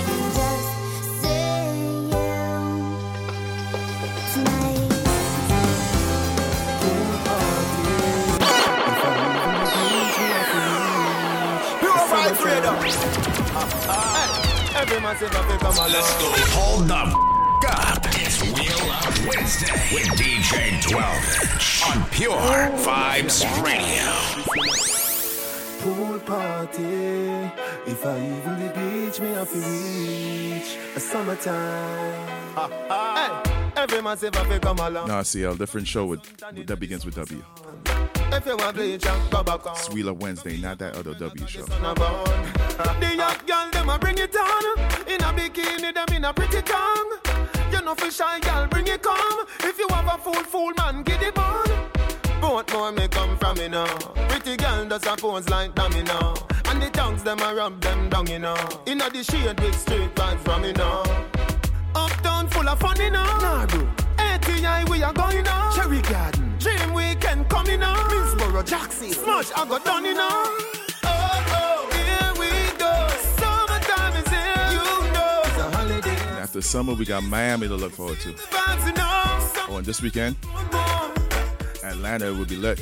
Every man say that come along. Let's go. Hold the f- up. It's Wheel Up Wednesday with DJ 12 on Pure Vibes Radio. Pool party. If I even the beach, me have to reach a summertime. Hey, every man say that they come along. Nah, CL, different show with that begins with W. If you want bleach and go back on. It's Wednesday, not that other W show. The young girl, them a bring it on. In a bikini, them in a pretty tongue. You know for shy girl, bring it come. If you have a fool, fool man, get it on. Both more may come from me now. Pretty girl does a pose like dummy now. And the tongues them a rub them down, you know. In a the shade with straight vibes from me now. Uptown full of fun, you know. Nah, bro. ATI we are going now. Cherry Garden them weekend coming on. Minceboro, Jackson, Smudge, I got done, you know. After summer, we got Miami to look forward to. Oh, and this weekend, Atlanta will be lit.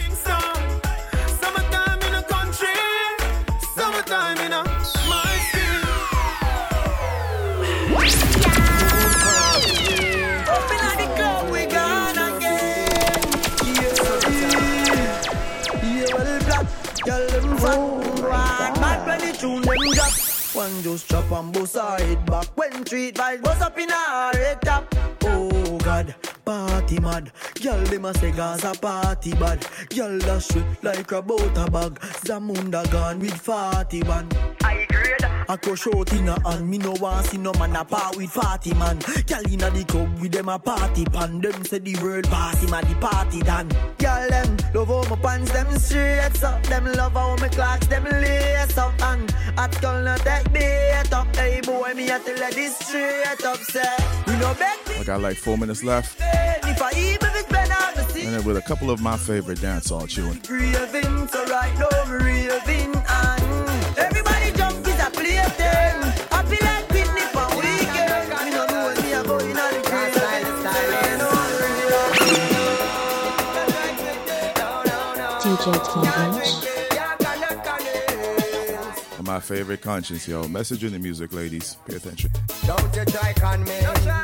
back. Oh bad when the tune them drop. One just chop and bust her head back. When treat vibes bust up in a red top. Oh God, party mad. Girl them a say Gaza party bad. Girl that dash like a butter bag. Zamunda gone with forty one. I I go short in a hand. Me no want see no man apart with party man. Gyal inna the club with them a party pan. Them say the world pass him a the party done. Gyal them love how my pants them straight up. Them love how my clocks them lace up. And at girl no take bait up. Hey boy me a tell this straight up say. We no beg. I got like four minutes left. If I even if better, and with a couple of my favorite dancehall tunes. DJ My favorite conscience, yo. Message in the music, ladies. Pay attention. Don't you try con me. Don't try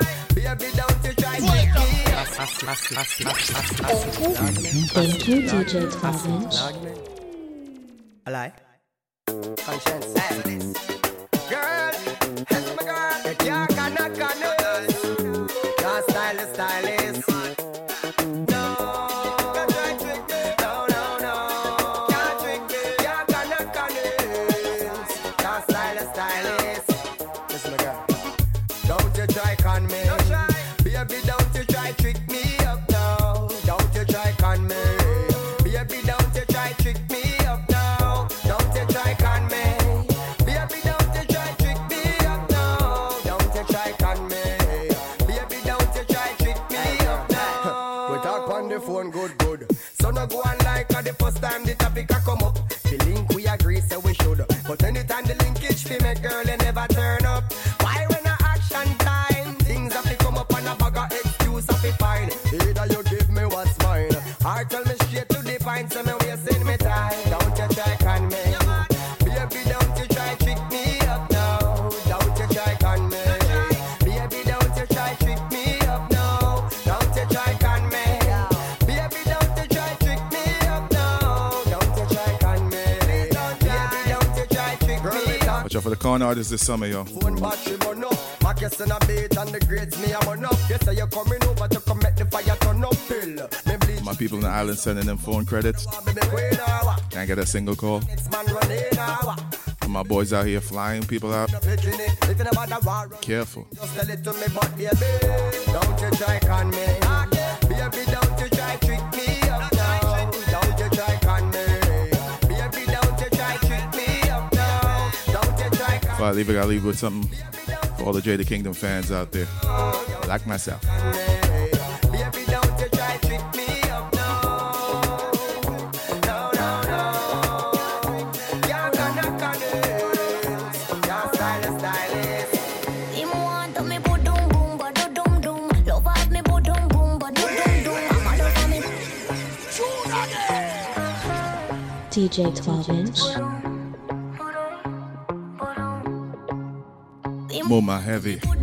Thank you, DJ Convinch. A. Conscience. work on artists this summer, yo. Phone battery burn up. My a beat and the grades me a burn up. You coming over to come make the fire turn up. My people in the island sending them phone credits. Can't get a single call. And my boys out here flying people out. Careful. Just me, but don't you try me. I leave, I gotta leave with something for all the Jada Kingdom fans out there, like myself. DJ 12 inch. Moma Heavy.